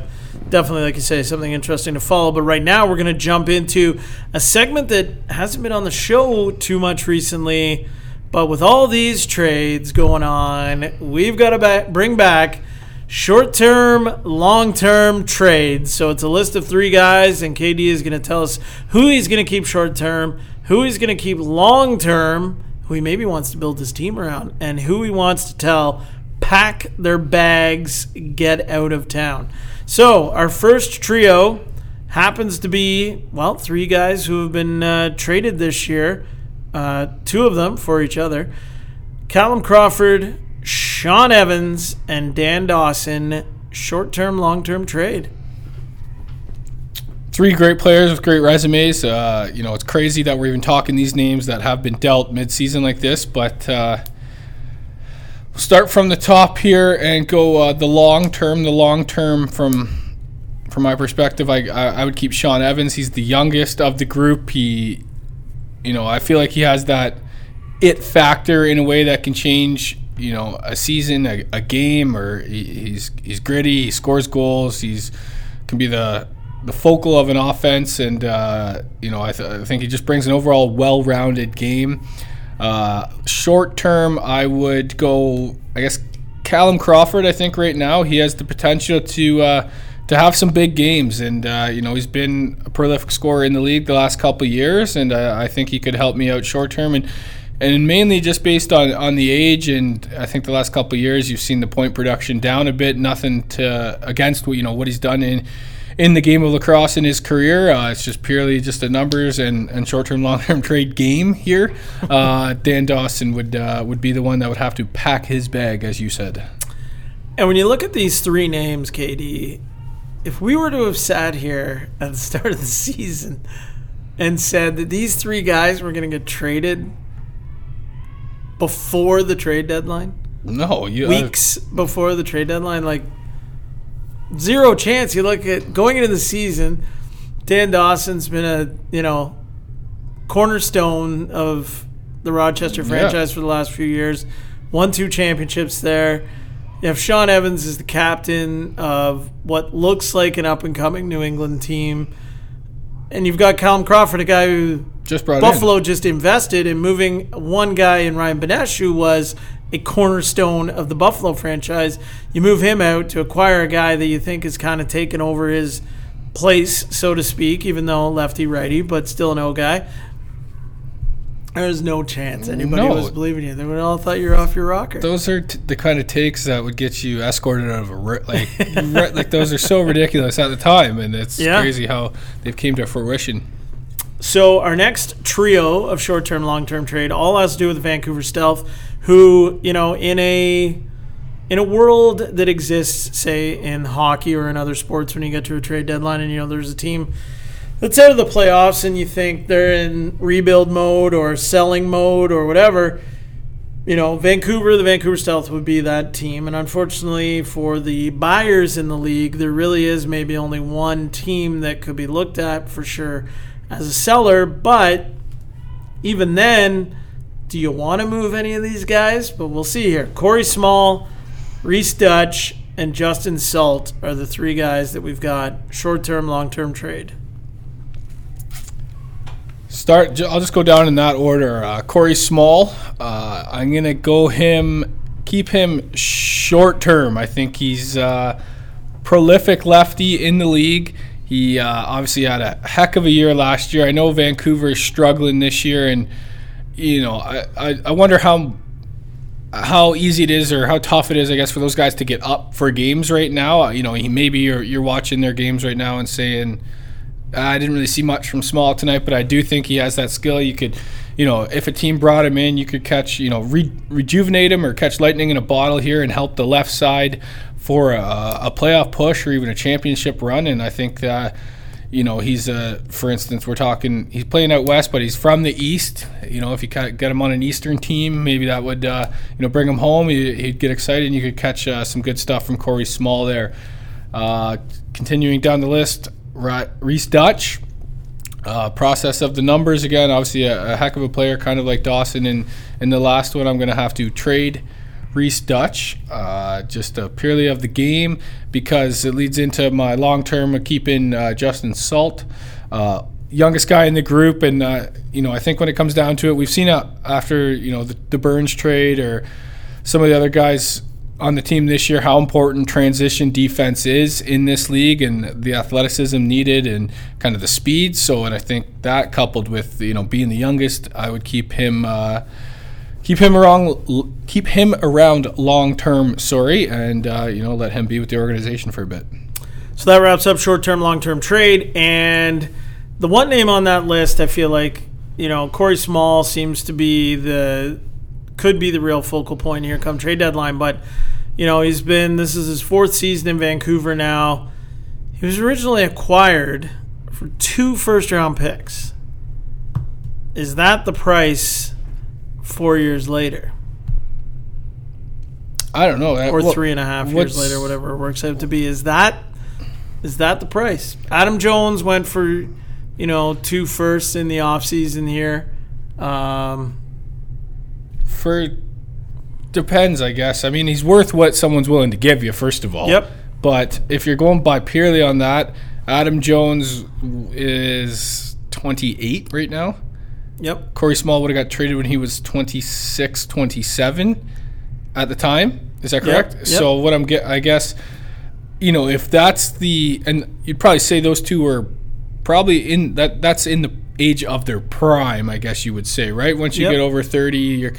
definitely, like you say, something interesting to follow. But right now we're going to jump into a segment that hasn't been on the show too much recently. But with all these trades going on, we've got to ba- bring back short term, long term trades. So it's a list of three guys, and KD is going to tell us who he's going to keep short term, who he's going to keep long term, who he maybe wants to build his team around, and who he wants to tell pack their bags, get out of town. So our first trio happens to be, well, three guys who have been uh, traded this year uh, two of them for each other. Callum Crawford, Shawn Evans, and Dan Dawson. Short term, long term trade. Three great players with great resumes. Uh, you know, it's crazy that we're even talking these names that have been dealt midseason like this, but uh, we'll start from the top here and go uh, the long term. The long term from from my perspective, I, I would keep Shawn Evans. He's the youngest of the group. He you know, I feel like he has that it factor in a way that can change, you know, a season, a, a game, or he, he's he's gritty. He scores goals. He's can be the the focal of an offense, and uh, you know, I, th- I think he just brings an overall well-rounded game. Uh, short term, I would go. I guess Callum Crawford. I think right now he has the potential to. Uh, to have some big games. And uh, you know, he's been a prolific scorer in the league the last couple years, and uh, I think he could help me out short term. And and mainly just based on on the age, and I think the last couple years you've seen the point production down a bit. Nothing to against what you know what he's done in. In the game of lacrosse in his career, uh, it's just purely just a numbers and, and short term, long term trade game here. Uh, Dan Dawson would uh, would be the one that would have to pack his bag, as you said. And when you look at these three names, KD, if we were to have sat here at the start of the season and said that these three guys were going to get traded before the trade deadline, No, you weeks before the trade deadline, like zero chance. You look at going into the season, Dan Dawson's been a you know cornerstone of the Rochester franchise for the last few years. Won two championships there. You have Shawn Evans is the captain of what looks like an up and coming New England team. And you've got Callum Crawford, a guy who just brought in. Buffalo just invested in moving one guy in Ryan Benesh, who was a cornerstone of the Buffalo franchise. You move him out to acquire a guy that you think has kind of taken over his place, so to speak, even though lefty righty, but still an O guy. There's no chance anybody No. was believing you. They would all thought you were off your rocker. Those are t- the kind of takes that would get you escorted out of a like like those are so ridiculous at the time, and it's Yeah. crazy how they've came to fruition. So our next trio of short-term, long-term trade all has to do with the Vancouver Stealth, who you know in a in a world that exists, say in hockey or in other sports, when you get to a trade deadline and you know there's a team that's out of the playoffs and you think they're in rebuild mode or selling mode or whatever, you know, Vancouver, the Vancouver Stealth would be that team. And unfortunately for the buyers in the league, there really is maybe only one team that could be looked at for sure as a seller. But even then, do you want to move any of these guys? But we'll see here. Corey Small, Rhys Duch, and Justin Salt are the three guys that we've got short term, long term trade. Start. I'll just go down in that order. Uh, Corey Small. Uh, I'm gonna go him. Keep him short term. I think he's uh, prolific lefty in the league. He uh, obviously had a heck of a year last year. I know Vancouver is struggling this year, and you know I, I, I wonder how how easy it is or how tough it is, I guess, for those guys to get up for games right now. Uh, You know, maybe you're you're watching their games right now and saying. I didn't really see much from Small tonight, but I do think he has that skill. You could, you know, if a team brought him in, you could catch, you know, re- rejuvenate him or catch lightning in a bottle here and help the left side for a, a playoff push or even a championship run. And I think that, you know, he's, uh, for instance, we're talking, he's playing out west, but he's from the east. You know, if you get him on an eastern team, maybe that would, uh, you know, bring him home. He, he'd get excited and you could catch uh, some good stuff from Corey Small there. Uh, continuing down the list, Rhys Duch. Uh, process of the numbers again. Obviously, a, a heck of a player, kind of like Dawson. In in the last one, I'm going to have to trade Rhys Duch, uh, just uh, purely of the game, because it leads into my long term of keeping uh, Justin Salt, uh, youngest guy in the group, and uh, you know I think when it comes down to it, we've seen after you know the, the Burns trade or some of the other guys on the team this year how important transition defense is in this league and the athleticism needed and kind of the speed. So, and I think that coupled with you know being the youngest, I would keep him keep him around keep him around long term. Sorry, and uh, you know let him be with the organization for a bit. So that wraps up short term, long term trade. And the one name on that list, I feel like, you know, Corey Small seems to be the, could be the real focal point here come trade deadline. But, you know, he's been, this is his fourth season in Vancouver now. He was originally acquired for two first round picks. Is that the price four years later? I don't know, Or what- three and a half years later, whatever it works out to be. Is that is that the price? Adam Jones went for, you know, two firsts in the offseason here. Um, For depends, I guess. I mean, he's worth what someone's willing to give you. First of all, Yep. But if you're going by purely on that, Adam Jones is 28 right now. Yep. Corey Small would have got traded when he was 26, 27 at the time. Is that correct? yep. So what I'm get, I guess, you know, if that's the, and you'd probably say those two are probably in that. That's in the age of their prime, I guess you would say, right? Once you Yep. get over 30, you're.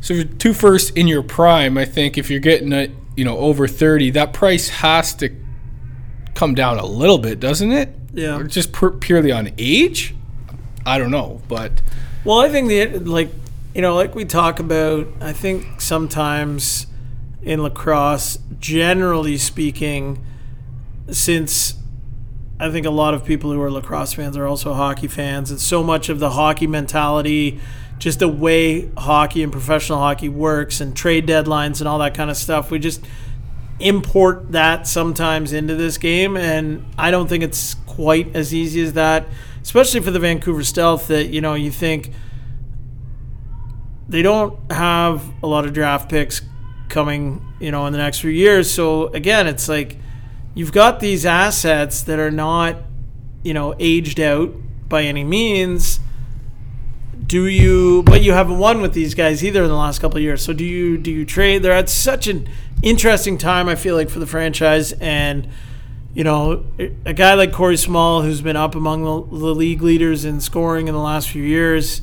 So you're two first in your prime, I think if you're getting a, you know, over 30, that price has to come down a little bit, doesn't it? Yeah. Or just pur- purely on age. I don't know, but Well, I think the like you know, like we talk about, I think sometimes in lacrosse, generally speaking, since I think a lot of people who are lacrosse fans are also hockey fans, and so much of the hockey mentality, just the way hockey and professional hockey works, and trade deadlines and all that kind of stuff, we just import that sometimes into this game, and I don't think it's quite as easy as that, especially for the Vancouver Stealth. That you know you think they don't have a lot of draft picks coming, you know, in the next few years. So again, it's like you've got these assets that are not, you know, aged out by any means. Do you? But you haven't won with these guys either in the last couple of years. So do you? Do you trade? They're at such an interesting time. I feel like for the franchise and. You know, a guy like Corey Small, who's been up among the, the league leaders in scoring in the last few years,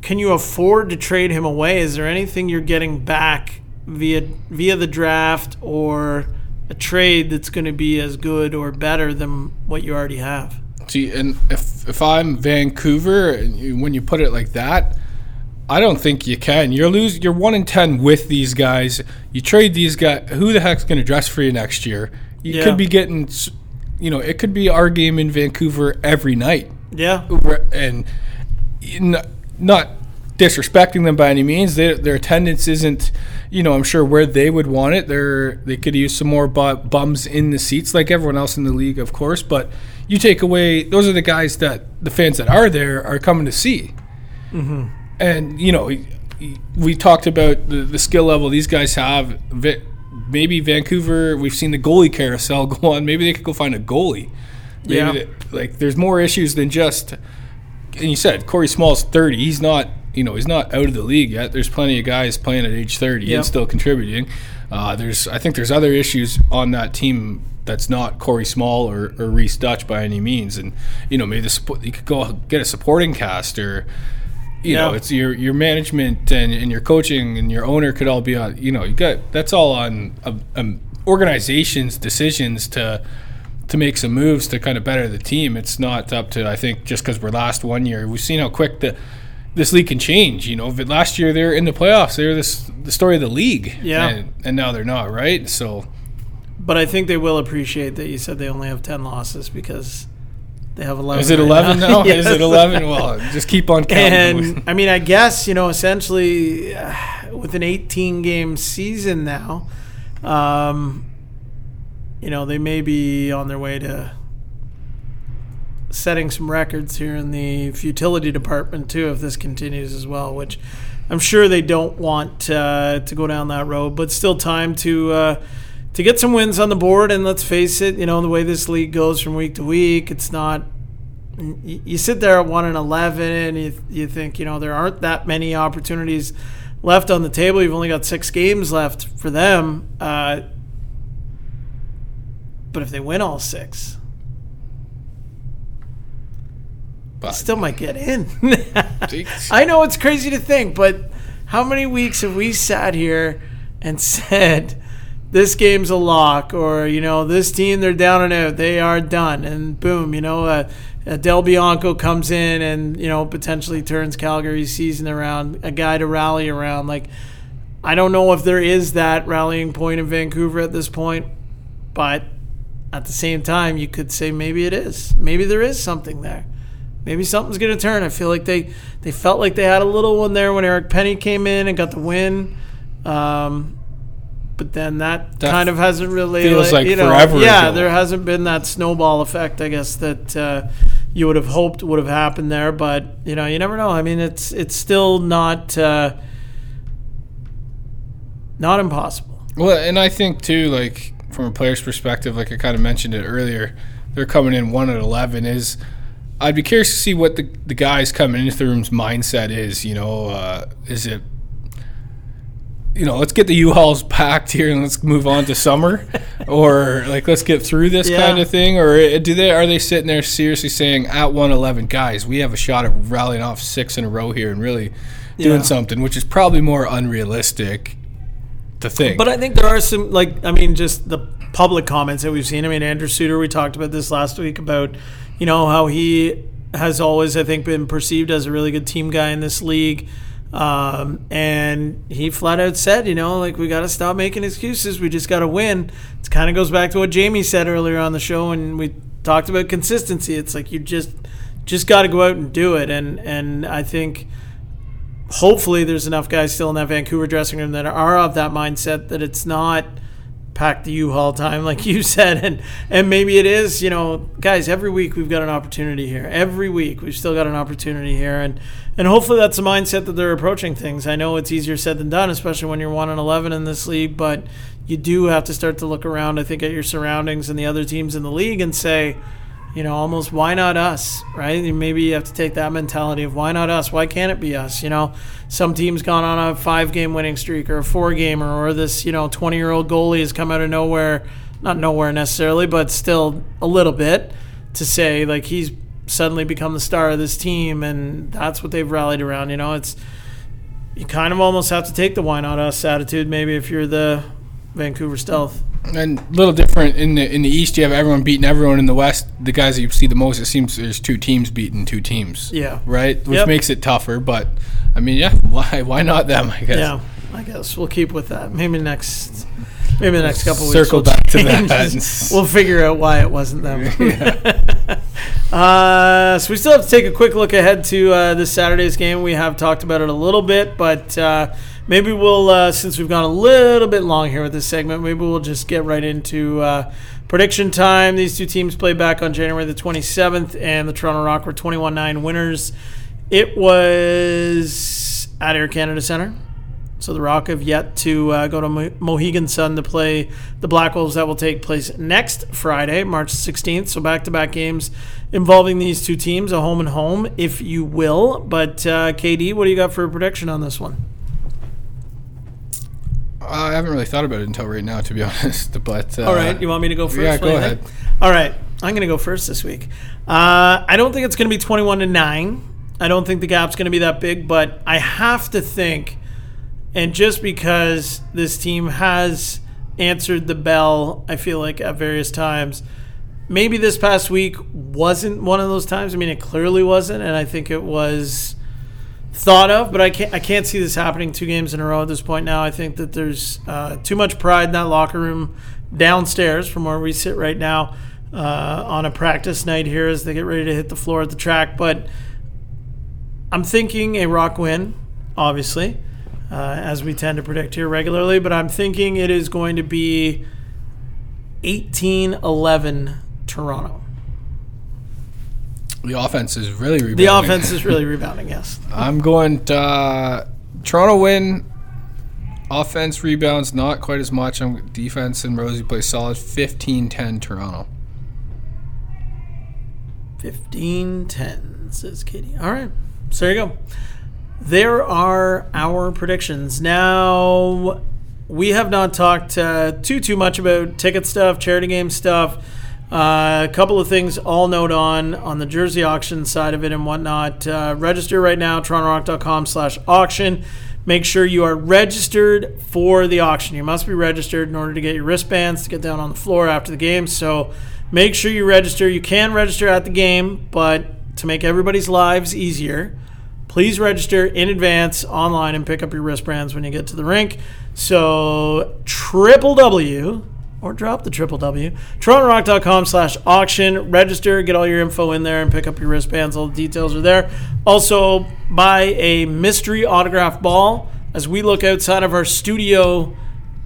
can you afford to trade him away? Is there anything you're getting back via via the draft or a trade that's going to be as good or better than what you already have? See, and if if I'm Vancouver, and when you put it like that, I don't think you can. You're lose. You're one in ten with these guys. You trade these guys. Who the heck's going to dress for you next year? You Yeah. could be getting, you know, it could be our game in Vancouver every night. Yeah. And not disrespecting them by any means. They, their attendance isn't, you know, I'm sure where they would want it. They're they could use some more bums in the seats, like everyone else in the league, of course. But you take away those are the guys that the fans that are there are coming to see. Mm-hmm. And you know, we talked about the, the skill level these guys have. Maybe Vancouver, we've seen the goalie carousel go on. Maybe they could go find a goalie. Maybe Yeah. they- like there's more issues than just. And you said Corey Small's 30. He's not, you know, he's not out of the league yet. There's plenty of guys playing at age 30 Yeah. and still contributing. Uh, there's, I think, there's other issues on that team that's not Corey Small or, or Rhys Duch by any means. And you know, maybe the you could go get a supporting cast or. You know, it's your your management and, and your coaching and your owner could all be on. You know, you got that's all on um, um, organizations' decisions to to make some moves to kind of better the team. It's not up to I think just because we're last one year. We've seen how quick the this league can change. You know, last year they're in the playoffs, they're this the story of the league. Yeah. and, and now they're not. Right, so But I think they will appreciate that you said they only have 10 losses because they have 11. is it right eleven now? Yes. Is it eleven? Well, just keep on counting. And I mean, I guess, you know, essentially uh, with an 18 game season now, um, you know, they may be on their way to setting some records here in the futility department too if this continues as well which i'm sure they don't want uh, to go down that road but still time to uh, to get some wins on the board and let's face it you know the way this league goes from week to week it's not you sit there at 1 and 11 and you, you think you know there aren't that many opportunities left on the table you've only got six games left for them uh, but if they win all six But- still might get in. I know it's crazy to think, but how many weeks have we sat here and said this game's a lock, or you know this team they're down and out, they are done, and boom, you know. Uh, Del Bianco comes in and you know potentially turns Calgary's season around, a guy to rally around. Like I don't know if there is that rallying point in Vancouver at this point, but at the same time, you could say maybe it is. Maybe there is something there. Maybe something's going to turn. I feel like they, they felt like they had a little one there when Eric Penney came in and got the win. Um, but then that, That kind of hasn't really feels like you know, forever Yeah, ago. there hasn't been that snowball effect, I guess that uh, you would have hoped would have happened there. But you know, you never know. I mean, it's it's still not uh, not impossible. Well, and I think too, like from a player's perspective, like I kind of mentioned it earlier, they're coming in one at eleven. Is I'd be curious to see what the the guys coming into the room's mindset is. You know, uh, is it you know, let's get the U-Hauls packed here and let's move on to summer, or like let's get through this Yeah. kind of thing, or uh, do they are they sitting there seriously saying at one eleven, guys, we have a shot at rallying off six in a row here and really doing Yeah. something, which is probably more unrealistic to think. But I think there are some, like, I mean, just the public comments that we've seen. I mean, Andrew Suitor, we talked about this last week about, you know, how he has always, I think, been perceived as a really good team guy in this league. Um, and he flat out said, you know, like, we got to stop making excuses. We just got to win. It kind of goes back to what Jamie said earlier on the show, and we talked about consistency. It's like you just, just got to go out and do it. And, and I think hopefully there's enough guys still in that Vancouver dressing room that are of that mindset that it's not pack the U-Haul time like you said and and maybe it is you know guys every week we've got an opportunity here. Every week we've still got an opportunity here and and hopefully that's the mindset that they're approaching things. I know it's easier said than done especially when you're 1 and 11 in this league but you do have to start to look around I think at your surroundings and the other teams in the league and say you know, almost why not us, right? Maybe you have to take that mentality of why not us? Why can't it be us? You know, some team's gone on a five game winning streak or a four gamer, or this, you know, 20 year old goalie has come out of nowhere, not nowhere necessarily, but still a little bit to say, like, he's suddenly become the star of this team, and that's what they've rallied around. You know, it's, you kind of almost have to take the why not us attitude, maybe if you're the Vancouver Stealth. And a little different in the in the East. You have everyone beating everyone in the West. The guys that you see the most, it seems there's two teams beating two teams. Yeah. right, which Yep. makes it tougher. But I mean, yeah, why why not them? I guess. Yeah, I guess we'll keep with that. Maybe next Maybe the next couple weeks. Circle we'll back to that. We'll figure out why it wasn't them. uh, so we still have to take a quick look ahead to uh, this Saturday's game. We have talked about it a little bit, but uh, maybe we'll, uh, since we've gone a little bit long here with this segment, maybe we'll just get right into uh, prediction time. These two teams play back on January the 27th, and the Toronto Rock were 21 9 winners. It was at Air Canada Centre. So the Rock have yet to uh, go to Mo- Mohegan Sun to play the Black Wolves. That will take place next Friday, March 16th. So back-to-back games involving these two teams, a home and home, if you will. But uh, KD, what do you got for a prediction on this one? I haven't really thought about it until right now, to be honest. But uh, All right, you want me to go first? yeah, go ahead. think? All right, I'm going to go first this week. Uh, I don't think it's going to be 21 to nine. I don't think the gap's going to be that big, but I have to think, and just because this team has answered the bell, I feel like at various times, maybe this past week wasn't one of those times. I mean, it clearly wasn't, and I think it was thought of, but I can't I can't see this happening two games in a row at this point now. I think that there's uh, too much pride in that locker room downstairs from where we sit right now uh, on a practice night here as they get ready to hit the floor at the track. But I'm thinking a rock win, obviously, uh, as we tend to predict here regularly. But I'm thinking it is going to be 18-11 Toronto. The offense is really rebounding. The offense is really rebounding. Yes. I'm going to, uh, Toronto win. Offense rebounds not quite as much. I'm defense and Rosie play solid. 15-10 Toronto. 15 10, says KD. All right. So there you go. There are our predictions. Now, we have not talked uh, too, too much about ticket stuff, charity game stuff. Uh, a couple of things I'll note on on the jersey auction side of it and whatnot. Uh, register right now, torontorock.com slash auction. Make sure you are registered for the auction. You must be registered in order to get your wristbands to get down on the floor after the game. So make sure you register. You can register at the game, but to make everybody's lives easier, please register in advance online and pick up your wristbands when you get to the rink. So triple W or drop the triple W. TorontoRock.com slash auction. Register, get all your info in there and pick up your wristbands. All the details are there. Also, buy a mystery autograph ball as we look outside of our studio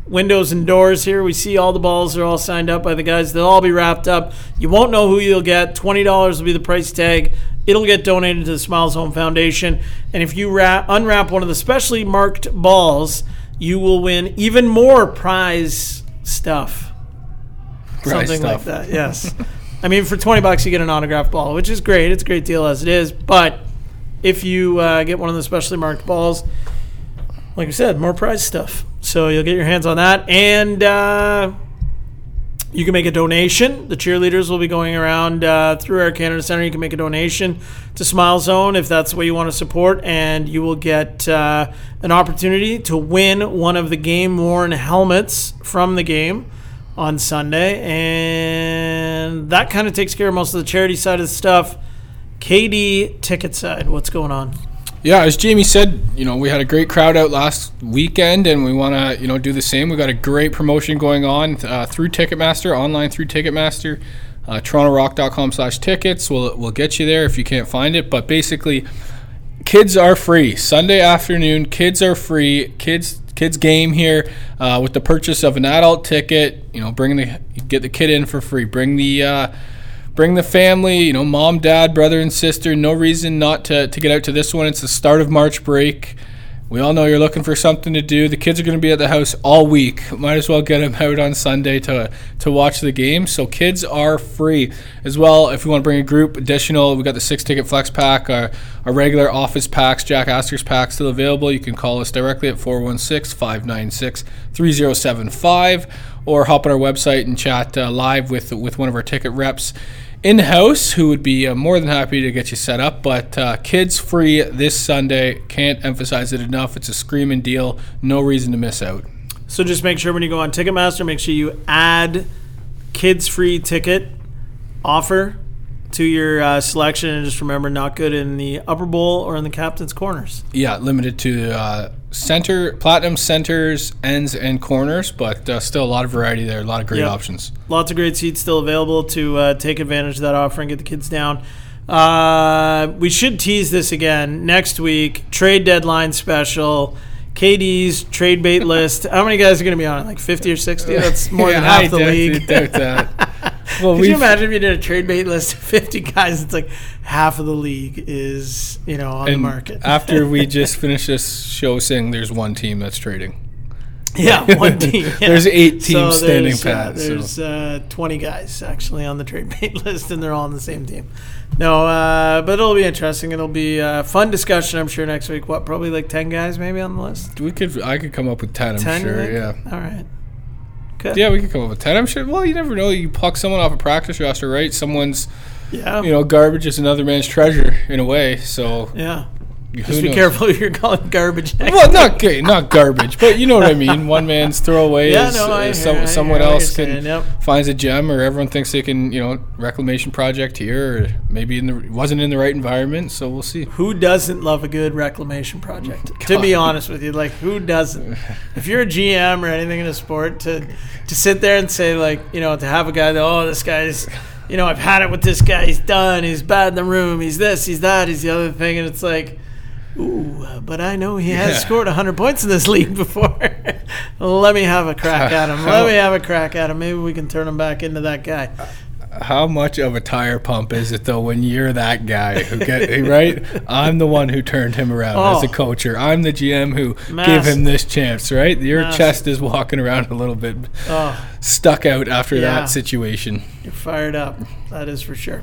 windows and doors here. We see all the balls are all signed up by the guys. They'll all be wrapped up. You won't know who you'll get. $20 will be the price tag. It'll get donated to the Smile Zone Foundation. And if you wrap, unwrap one of the specially marked balls, you will win even more prize stuff. Prize Something like that, yes. I mean, for 20 bucks, you get an autographed ball, which is great. It's a great deal as it is. But if you uh, get one of the specially marked balls, like I said, more prize stuff. So you'll get your hands on that. And uh, you can make a donation. The cheerleaders will be going around uh, through Air Canada Centre. You can make a donation to Smile Zone if that's what you want to support, and you will get uh, an opportunity to win one of the game worn helmets from the game on Sunday. And that kind of takes care of most of the charity side of the stuff. KD ticket side, what's going on? Yeah, as Jamie said, you know, we had a great crowd out last weekend, and we want to, you know, do the same. We got a great promotion going on uh, through Ticketmaster, online through Ticketmaster, uh, TorontoRock.com slash tickets. We'll we'll get you there if you can't find it. But basically, kids are free Sunday afternoon. Kids are free. Kids kids game here uh, with the purchase of an adult ticket. You know, bring the get the kid in for free. Bring the uh, bring the family, you know, mom, dad, brother, and sister. No reason not to, to get out to this one. It's the start of March break. We all know you're looking for something to do. The kids are going to be at the house all week. Might as well get them out on Sunday to to watch the game. So kids are free as well. If you want to bring a group, additional, we got the six ticket flex pack, our, our regular office packs, Jack Astor's packs still available. You can call us directly at 416 596 3075 or hop on our website and chat uh, live with with one of our ticket reps in house who would be uh, more than happy to get you set up. But uh, kids free this Sunday. Can't emphasize it enough. It's a screaming deal. No reason to miss out. So just make sure when you go on Ticketmaster, make sure you add kids free ticket offer to your uh, selection, and just remember, not good in the upper bowl or in the captain's corners. Yeah, limited to uh, center, platinum centers, ends, and corners, but uh, still a lot of variety there. A lot of great Yep. options. Lots of great seats still available to uh, take advantage of that offer and get the kids down. Uh, we should tease this again next week. Trade deadline special. KD's trade bait list. How many guys are going to be on it? Like 50 or 60? That's more than half I the league. Well, Could you imagine if you did a trade bait list of 50 guys? It's like half of the league is, you know, on the market. after we just finished this show saying there's one team that's trading. yeah, one team. yeah. There's eight teams standing there's, uh, pat, so. there's uh, 20 guys actually on the trade bait list, and they're all on the same team. No, uh, but it'll be interesting. It'll be a fun discussion, I'm sure, next week. What, probably like 10 guys maybe on the list? We could, I could come up with ten. I'm sure. Yeah. All right. Good. Yeah, we could come up with ten. I'm sure. Well, you never know. You pluck someone off a practice roster, right? Someone's, Yeah. you know, garbage is another man's treasure in a way. So yeah. Who Just be knows? careful who you're calling garbage. Well, not not garbage, but you know what I mean. One man's throwaway Yeah, is no, I hear- some, I hear someone what else you're can saying, yep. finds a gem, or everyone thinks they can, you know, reclamation project here, or maybe in the wasn't in the right environment. So we'll see. Who doesn't love a good reclamation project? To be honest with you, like who doesn't? If you're a GM or anything in a sport, to to sit there and say like, you know, to have a guy that oh this guy's, you know, I've had it with this guy. He's done. He's bad in the room. He's this. He's that. He's the other thing. And it's like, ooh, uh, but I know he has Yeah. scored 100 points in this league before. Let me have a crack at him. Let me have a crack at him. Maybe we can turn him back into that guy. How much of a tire pump is it though when you're that guy who get right? I'm the one who turned him around as a coacher. I'm the GM who gave him this chance, right? Your Massive. chest is walking around a little bit Oh. stuck out after Yeah. that situation. You're fired up. That is for sure.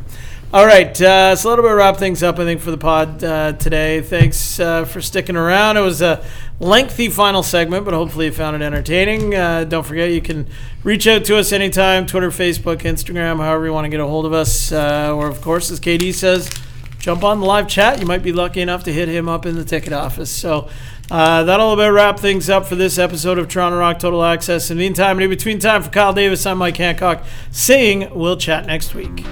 All right, uh, so a little bit wrap things up, I think, for the pod uh, today. Thanks uh, for sticking around. It was a lengthy final segment, but hopefully you found it entertaining. Uh, don't forget, you can reach out to us anytime Twitter, Facebook, Instagram, however you want to get a hold of us. Uh, or, of course, as KD says, jump on the live chat. You might be lucky enough to hit him up in the ticket office. So uh, that'll about wrap things up for this episode of Toronto Rock Total Access. In the meantime, in between time for Kyle Davis, I'm Mike Hancock saying we'll chat next week.